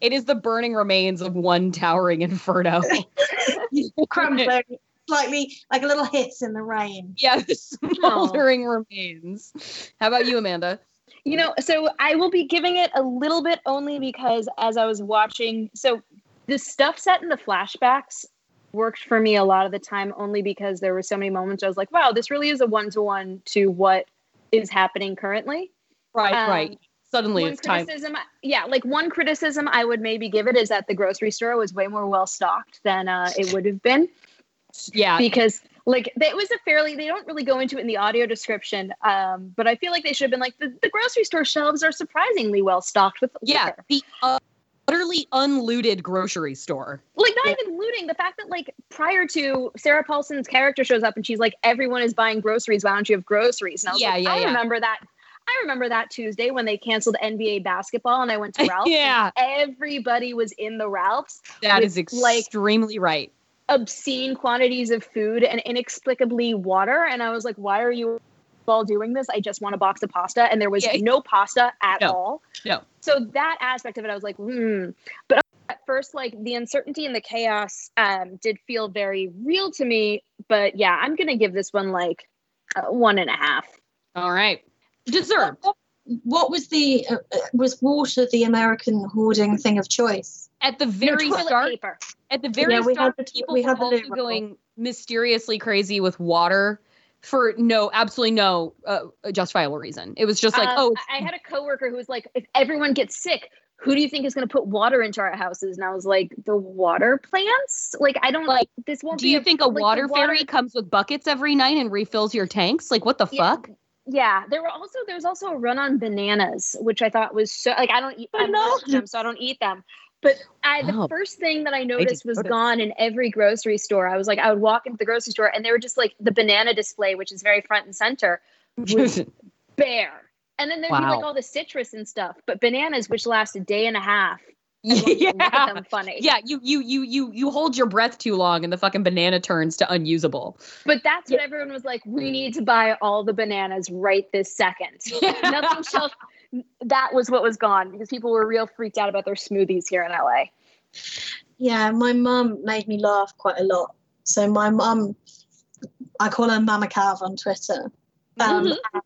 it is the burning remains of one towering inferno. [LAUGHS] Crumbling, slightly like a little hiss in the rain. Yeah, the smoldering remains. How about you, Amanda? You know, so I will be giving it a little bit only because as I was watching, so the stuff set in the flashbacks worked for me a lot of the time only because there were so many moments I was like, wow, this really is a one to one to what is happening currently. Right, Um, right. Suddenly one it's time. yeah, like one criticism I would maybe give it is that the grocery store was way more well stocked than uh, it would have been Yeah. because like it was a fairly they don't really go into it in the audio description um, but i feel like they should have been like the, the grocery store shelves are surprisingly well stocked with Yeah. liquor. The uh, utterly unlooted grocery store. like not even looting the fact that like prior to sarah paulson's character shows up and she's like everyone is buying groceries why don't you have groceries and i was Yeah, like yeah, i yeah. remember that i remember that tuesday when they canceled nba basketball and i went to [LAUGHS] ralph's Yeah. everybody was in the ralph's That With, is like- extremely right. obscene quantities of food and inexplicably water. And I was like, why are you all doing this? I just want a box of pasta. And there was Yeah. no pasta at No. all. No. So that aspect of it, I was like, hmm. But at first, like the uncertainty and the chaos um, did feel very real to me. But yeah, I'm going to give this one like uh, one and a half. All right. Deserved. What, what was the uh, uh, was water the American hoarding thing of choice? At the very toilet start, paper. at the very Yeah, we start, had the- people we were had the also lid roll. going mysteriously crazy with water for no, absolutely no uh, justifiable reason. It was just like, Um, oh, I had a coworker who was like, if everyone gets sick, who do you think is going to put water into our houses? And I was like, the water plants? Like, I don't Like, this. Won't do you think a like, the water fairy comes with buckets every night and refills your tanks? Like, what the Yeah. fuck? Yeah, there were also there was also a run on bananas, which I thought was so like I don't eat I'm allergic to them, so I don't eat them. But I the Oh. first thing that I noticed was notice. gone in every grocery store. I was like, I would walk into the grocery store and they were just like the banana display, which is very front and center, was [LAUGHS] bare. And then there'd be like all the citrus and stuff, but bananas, which last a day and a half. [LAUGHS] everyone would Look yeah. them funny. Yeah, you you you you you hold your breath too long and the fucking banana turns to unusable. But that's what everyone was like. We need to buy all the bananas right this second. [LAUGHS] Nothing shelf. That was what was gone because people were real freaked out about their smoothies here in LA. Yeah, my mum made me laugh quite a lot. So my mum, I call her Mama Cav on Twitter. Um, Mhm. and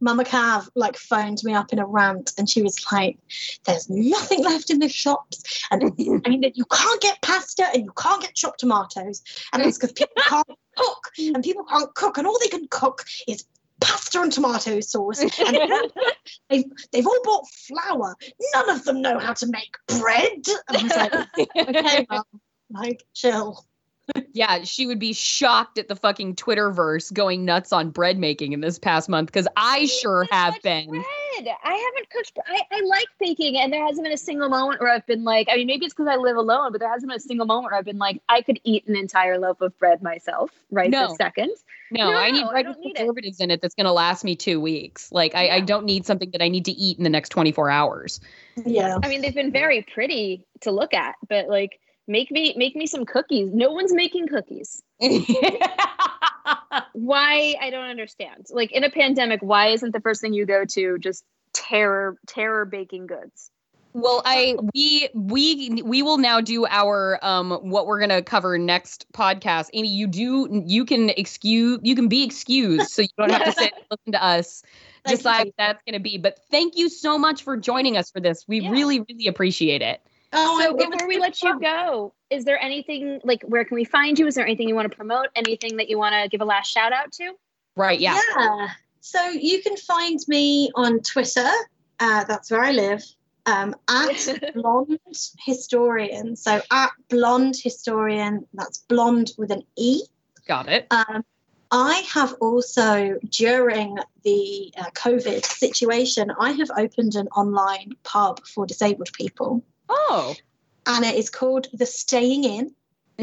Mama Cav like phoned me up in a rant, and she was like, "There's nothing left in the shops, and I [LAUGHS] mean that you can't get pasta and you can't get chopped tomatoes, and it's because people [LAUGHS] can't cook, and people can't cook, and all they can cook is." Pasta and tomato sauce, and [LAUGHS] they've, they've all bought flour. None of them know how to make bread. And I was like, [LAUGHS] okay, mum, like chill. Yeah, she would be shocked at the fucking Twitterverse going nuts on bread making in this past month because I sure have been. bread. I haven't cooked. I, I like baking, and there hasn't been a single moment where I've been like. I mean, maybe it's because I live alone, but there hasn't been a single moment where I've been like, I could eat an entire loaf of bread myself right No. this second. No, No, I need no, I with need it. in it that's going to last me two weeks. Like, I, I don't need something that I need to eat in the next 24 hours. Yeah. I mean, they've been very pretty to look at, but like, make me make me some cookies. No one's making cookies. [LAUGHS] Why? I don't understand. Like in a pandemic, why isn't the first thing you go to just terror terror baking goods? well, I we we we will now do our um what we're gonna cover next podcast. Amy, you do you can excuse you can be excused, so you don't have to sit and [LAUGHS] listen to us decide what that's gonna be. But thank you so much for joining us for this. We Yeah. really really appreciate it. Oh, so before we good let you go, is there anything like where can we find you? Is there anything you want to promote? Anything that you want to give a last shout out to? Right? Yeah. Yeah. So you can find me on Twitter. Uh, that's where I live. Um, at [LAUGHS] blonde historian. So at blonde historian. That's blonde with an e. Got it. Um, I have also, during the uh, COVID situation, I have opened an online pub for disabled people, Oh. and it is called the Staying In. [LAUGHS]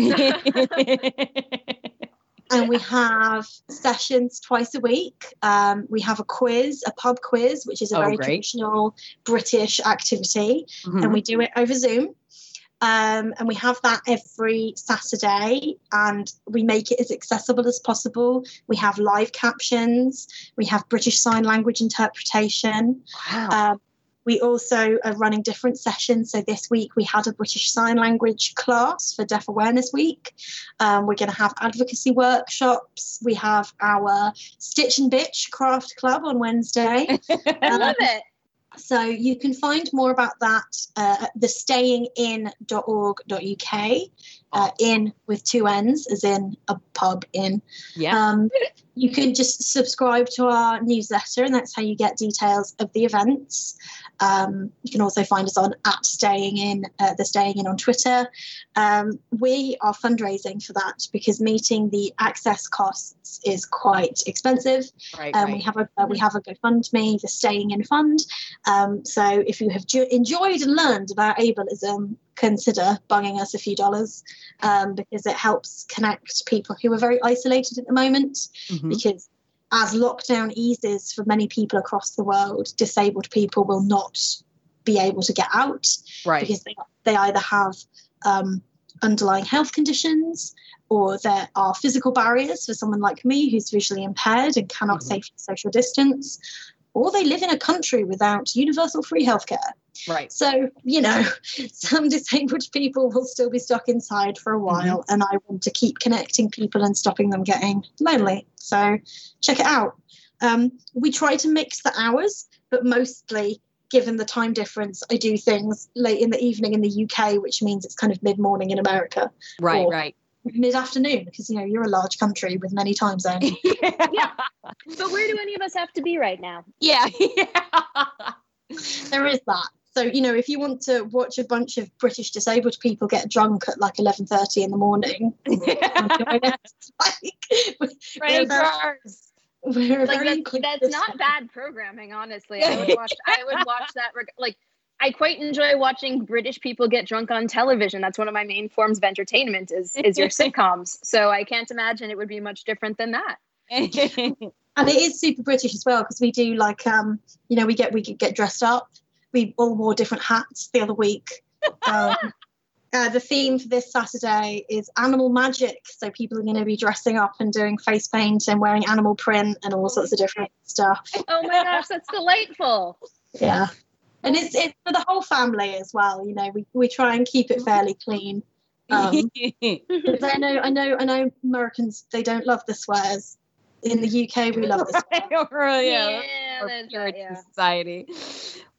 and we have sessions twice a week. Um, we have a quiz, a pub quiz, which is a Oh, very great. traditional British activity, Mhm. and we do it over Zoom. Um, and we have that every Saturday, and we make it as accessible as possible. We have live captions, we have British Sign Language interpretation, Wow. um, we also are running different sessions. So this week we had a British Sign Language class for Deaf Awareness Week. Um, we're going to have advocacy workshops. We have our Stitch and Bitch craft club on Wednesday. [LAUGHS] I love it. So you can find more about that uh, at thestayingin.org.uk, uh, in with two N's, as in a pub in. Yeah. Um, you can just subscribe to our newsletter, and that's how you get details of the events. Um, you can also find us on at Staying In, uh, the Staying In on Twitter. Um, we are fundraising for that because meeting the access costs is quite expensive. right. Um, right. We have a uh, we have a GoFundMe, the Staying In Fund. Um, so if you have ju- enjoyed and learned about ableism, consider bunging us a few dollars um, because it helps connect people who are very isolated at the moment. Mhm. Because as lockdown eases for many people across the world, disabled people will not be able to get out Right. because they, they either have um, underlying health conditions or there are physical barriers for someone like me who's visually impaired and cannot Mhm. safely social distance, or they live in a country without universal free healthcare. Right. So, you know, [LAUGHS] some disabled people will still be stuck inside for a while, and I want to keep connecting people and stopping them getting lonely. So, check it out. Um, we try to mix the hours, but mostly, given the time difference, I do things late in the evening in the UK, which means it's kind of mid morning in America, Right. Right. Mid afternoon, because, you know, you're a large country with many time zones. [LAUGHS] Yeah. But where do any of us have to be right now? yeah. [LAUGHS] there is that. So you know, if you want to watch a bunch of British disabled people get drunk at like eleven thirty in the morning, [LAUGHS] like, we're very, we're Like that's, that's not bad programming, honestly. I would watch. I would watch that. reg- Like I quite enjoy watching British people get drunk on television. That's one of my main forms of entertainment. Is is your [LAUGHS] sitcoms. So I can't imagine it would be much different than that. [LAUGHS] and it is super British as well because we do like um, you know, we get we get dressed up. We all wore different hats the other week. [LAUGHS] Um, uh, the theme for this Saturday is animal magic. So people are going to be dressing up and doing face paint and wearing animal print and all sorts of different stuff. Oh my gosh, that's delightful. Yeah. And it's it's for the whole family as well. You know, we, we try and keep it fairly clean. Um, [LAUGHS] I know I know I know Americans they don't love the swears. In the UK we love the swears. [LAUGHS] Right, yeah. yeah, that's right, yeah. society.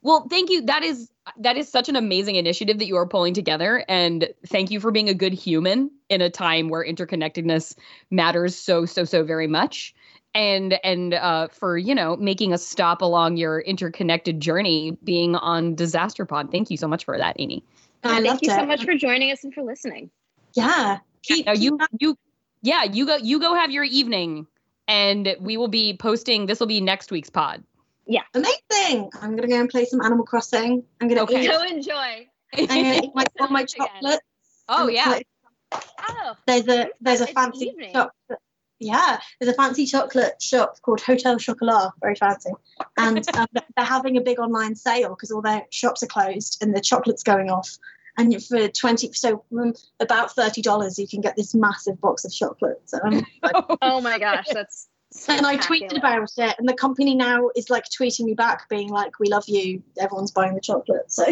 Well, thank you. That is that is such an amazing initiative that you are pulling together, and thank you for being a good human in a time where interconnectedness matters so so so very much, and and uh, for you know making a stop along your interconnected journey, being on Disaster Pod. Thank you so much for that, Amy. I Thank loved you so much for joining us and for listening. Yeah. Keep, Now keep you that- you yeah you go you go have your evening, and we will be posting. This will be next week's pod. Yeah amazing. I'm gonna go and play some Animal Crossing. I'm gonna Okay. eat So enjoy. I'm gonna eat my, all my [LAUGHS] chocolates. Oh And yeah. Oh, There's a there's a fancy evening. chocolate. Yeah, there's a fancy chocolate shop called Hotel Chocolat, very fancy, and [LAUGHS] um, they're having a big online sale because all their shops are closed and the chocolate's going off. And for twenty, so um, about thirty dollars, you can get this massive box of chocolates. Um, [LAUGHS] oh my gosh, that's. [LAUGHS] and I tweeted about it, and the company now is like tweeting me back, being like, "We love you. Everyone's buying the chocolate." So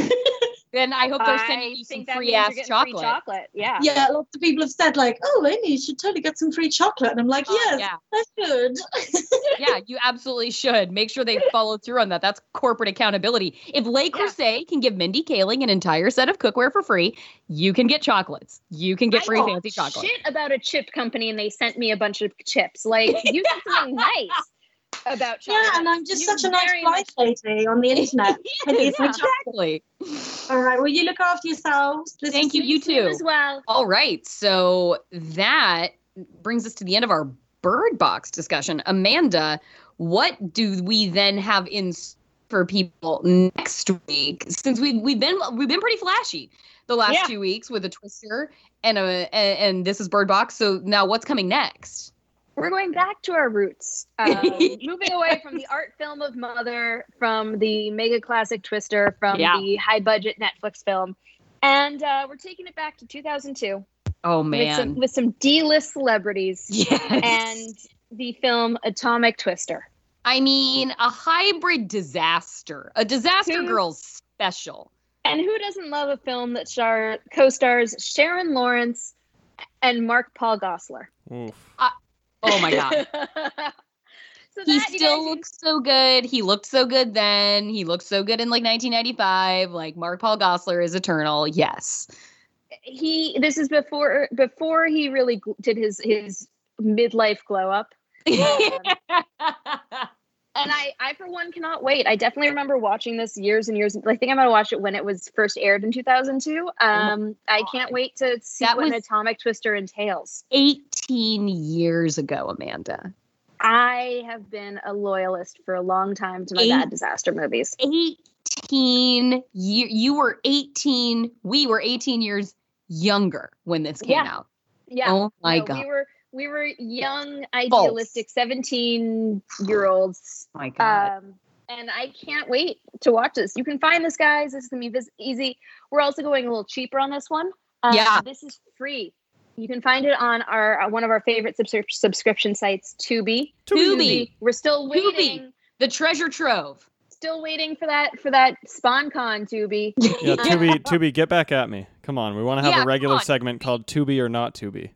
Then I hope they're I sending you some free ass chocolate. Free chocolate. Yeah. yeah, lots of people have said like, "Oh, Amy, you should totally get some free chocolate," and I'm like, Oh, "Yes, yeah. I should." [LAUGHS] yeah, you absolutely should. Make sure they follow through on that. That's corporate accountability. If Le Yeah. Creuset can give Mindy Kaling an entire set of cookware for free, you can get chocolates. You can get I free fancy chocolate. Shit about a chip company, and they sent me a bunch of chips. Like you said something [LAUGHS] nice about chocolate. Yeah, and I'm just You such a nice very life lady on the internet. [LAUGHS] I Yeah. Exactly. All right, well, you look after yourselves. Listen Thank you. You You too. as well. All right. So that brings us to the end of our bird box discussion. Amanda, what do we then have in for people next week? Since we've we've been we've been pretty flashy the last Yeah. two weeks with a twister and a and, and this is bird box. So now what's coming next? We're going back to our roots, [LAUGHS] um, moving away from the art film of Mother, from the mega classic Twister, from Yeah. the high budget Netflix film, and uh, we're taking it back to 2002 Oh with some, man. with some D-list celebrities Yes. and the film Atomic Twister. I mean, a hybrid disaster, a disaster Who- girls special. And who doesn't love a film that star co-stars Sharon Lawrence and Mark Paul Gosselaar? Oof. Oh my god. [LAUGHS] so he still looks so good. He looked so good then. He looked so good in like 1995. Like Mark Paul Gosselaar is eternal. Yes. he this is before before he really gl- did his his midlife glow up [LAUGHS] um, and i i for one cannot wait. I definitely remember watching this years and years i think i'm gonna watch it when it was first aired in 2002 um i can't wait to see That what an atomic twister entails. 18 years ago, Amanda. i have been a loyalist for a long time to my Eight- bad disaster movies. 18 year you were 18 we were 18 years younger when this came Yeah. out. Yeah. Oh my no, god. we were we were young idealistic 17 year olds oh my god Um, and I can't wait to watch this. You can find this, guys. This is gonna be vis- easy. We're also going a little cheaper on this one. Um, Yeah. this is free. You can find it on our uh, one of our favorite subscri- subscription sites, Tubi. Tubi. We're still waiting. Tubi. waiting. the treasure trove Still waiting for that for that SpawnCon, Tubi. Yeah, [LAUGHS] Tubi, Tubi, get back at me. Come on, we want to have Yeah, a regular segment called Tubi or not Tubi.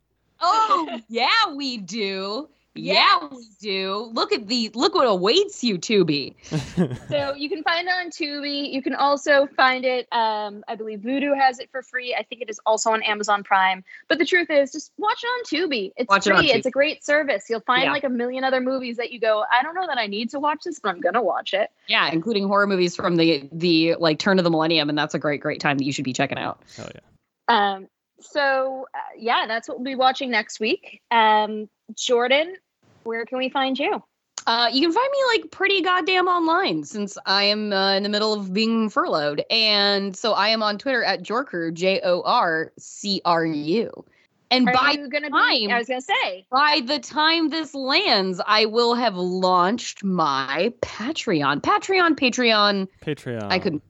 Oh [LAUGHS] yeah we do yeah we do look at the look what awaits you tubi [LAUGHS] So you can find it on Tubi. You can also find it. Um, I believe Vudu has it for free. I think it is also on Amazon Prime. But the truth is, just watch it on Tubi. It's Watch it free. on Tubi. It's a great service. You'll find Yeah. like a million other movies that you go. I don't know that I need to watch this, but I'm gonna watch it. yeah including horror movies from the the like turn of the millennium and that's a great great time that you should be checking out Hell yeah. Um, so uh, yeah, that's what we'll be watching next week. Um, Jordan, where can we find you? Uh, you can find me like pretty goddamn online since I am uh, in the middle of being furloughed. And so I am on Twitter at Jorcru, J O R C R U. And Are by you gonna be? time- I was gonna say. by the time this lands, I will have launched my Patreon. Patreon, Patreon. Patreon. I couldn't.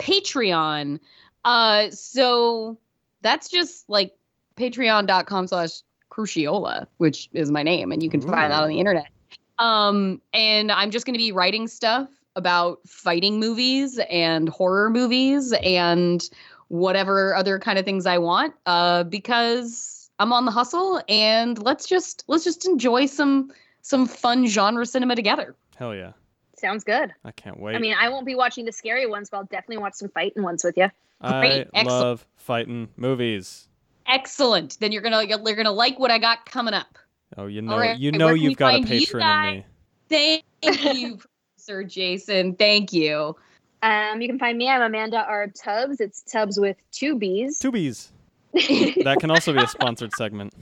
Patreon. Uh, so that's just like patreon.com slash crucchiola, which is my name, and you can find that on the internet. Um, and I'm just going to be writing stuff about fighting movies and horror movies and whatever other kind of things I want. Uh, because I'm on the hustle, and let's just let's just enjoy some some fun genre cinema together. Hell yeah. Sounds good. I can't wait. I mean, I won't be watching the scary ones, but I'll definitely watch some fighting ones with you. I excellent. love fighting movies. Excellent. Then you're gonna you're gonna like what I got coming up. Oh, you know, right, you know can you've got a find you patron in me. Thank you, [LAUGHS] Sir Jason. Thank you. Um, you can find me. I'm Amanda R. Tubbs. It's Tubbs with two B's. Tubies. [LAUGHS] That can also be a sponsored segment.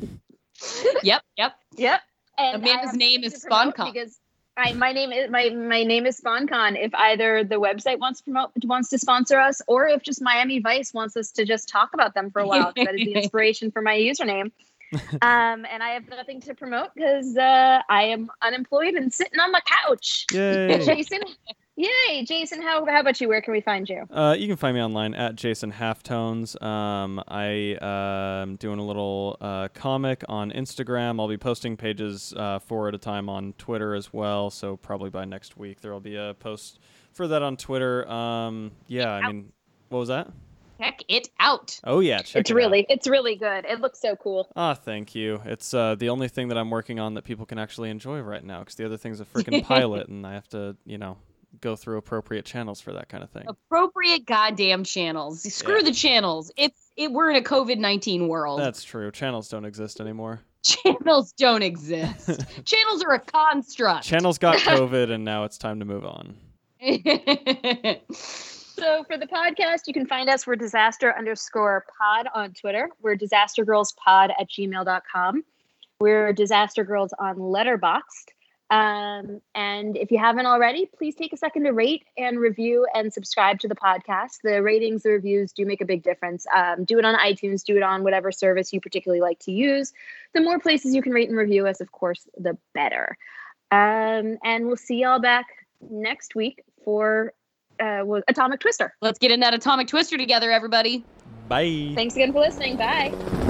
Yep, yep. Yep. And Amanda's name is to SpawnCon. because I my name is my my name is SpawnCon. If either the website wants to promote wants to sponsor us, or if just Miami Vice wants us to just talk about them for a while, that is the [LAUGHS] inspiration for my username. [LAUGHS] um, and I have nothing to promote because uh, I am unemployed and sitting on the couch. Jason, yay, Jason. How how about you? Where can we find you? Uh, you can find me online at Jason Halftones. Um, I am doing a little uh, comic on Instagram. I'll be posting pages uh, four at a time on Twitter as well. So probably by next week there will be a post for that on Twitter. Um, yeah, I mean, what was that? Check it out. Oh yeah, check it's it out. really it's really good. It looks so cool. Ah, thank you. It's uh, the only thing that I'm working on that people can actually enjoy right now because the other thing's a freaking [LAUGHS] pilot, and I have to, you know, go through appropriate channels for that kind of thing. Appropriate goddamn channels. Screw Yeah. the channels. It's it we're in a COVID nineteen world. That's true. Channels don't exist anymore. [LAUGHS] channels don't exist. [LAUGHS] channels are a construct. Channels got [LAUGHS] COVID, and now it's time to move on. So for the podcast, you can find us. We're disaster underscore pod on Twitter. We're disaster girls pod at gmail.com. We're disaster girls on Letterboxd. Um, and if you haven't already, please take a second to rate and review and subscribe to the podcast. The ratings, the reviews do make a big difference. Um, do it on iTunes, do it on whatever service you particularly like to use. The more places you can rate and review us, of course, the better. Um, and we'll see y'all back next week for uh, Atomic Twister. Let's get in that atomic twister together, everybody. Bye. Thanks again for listening. Bye.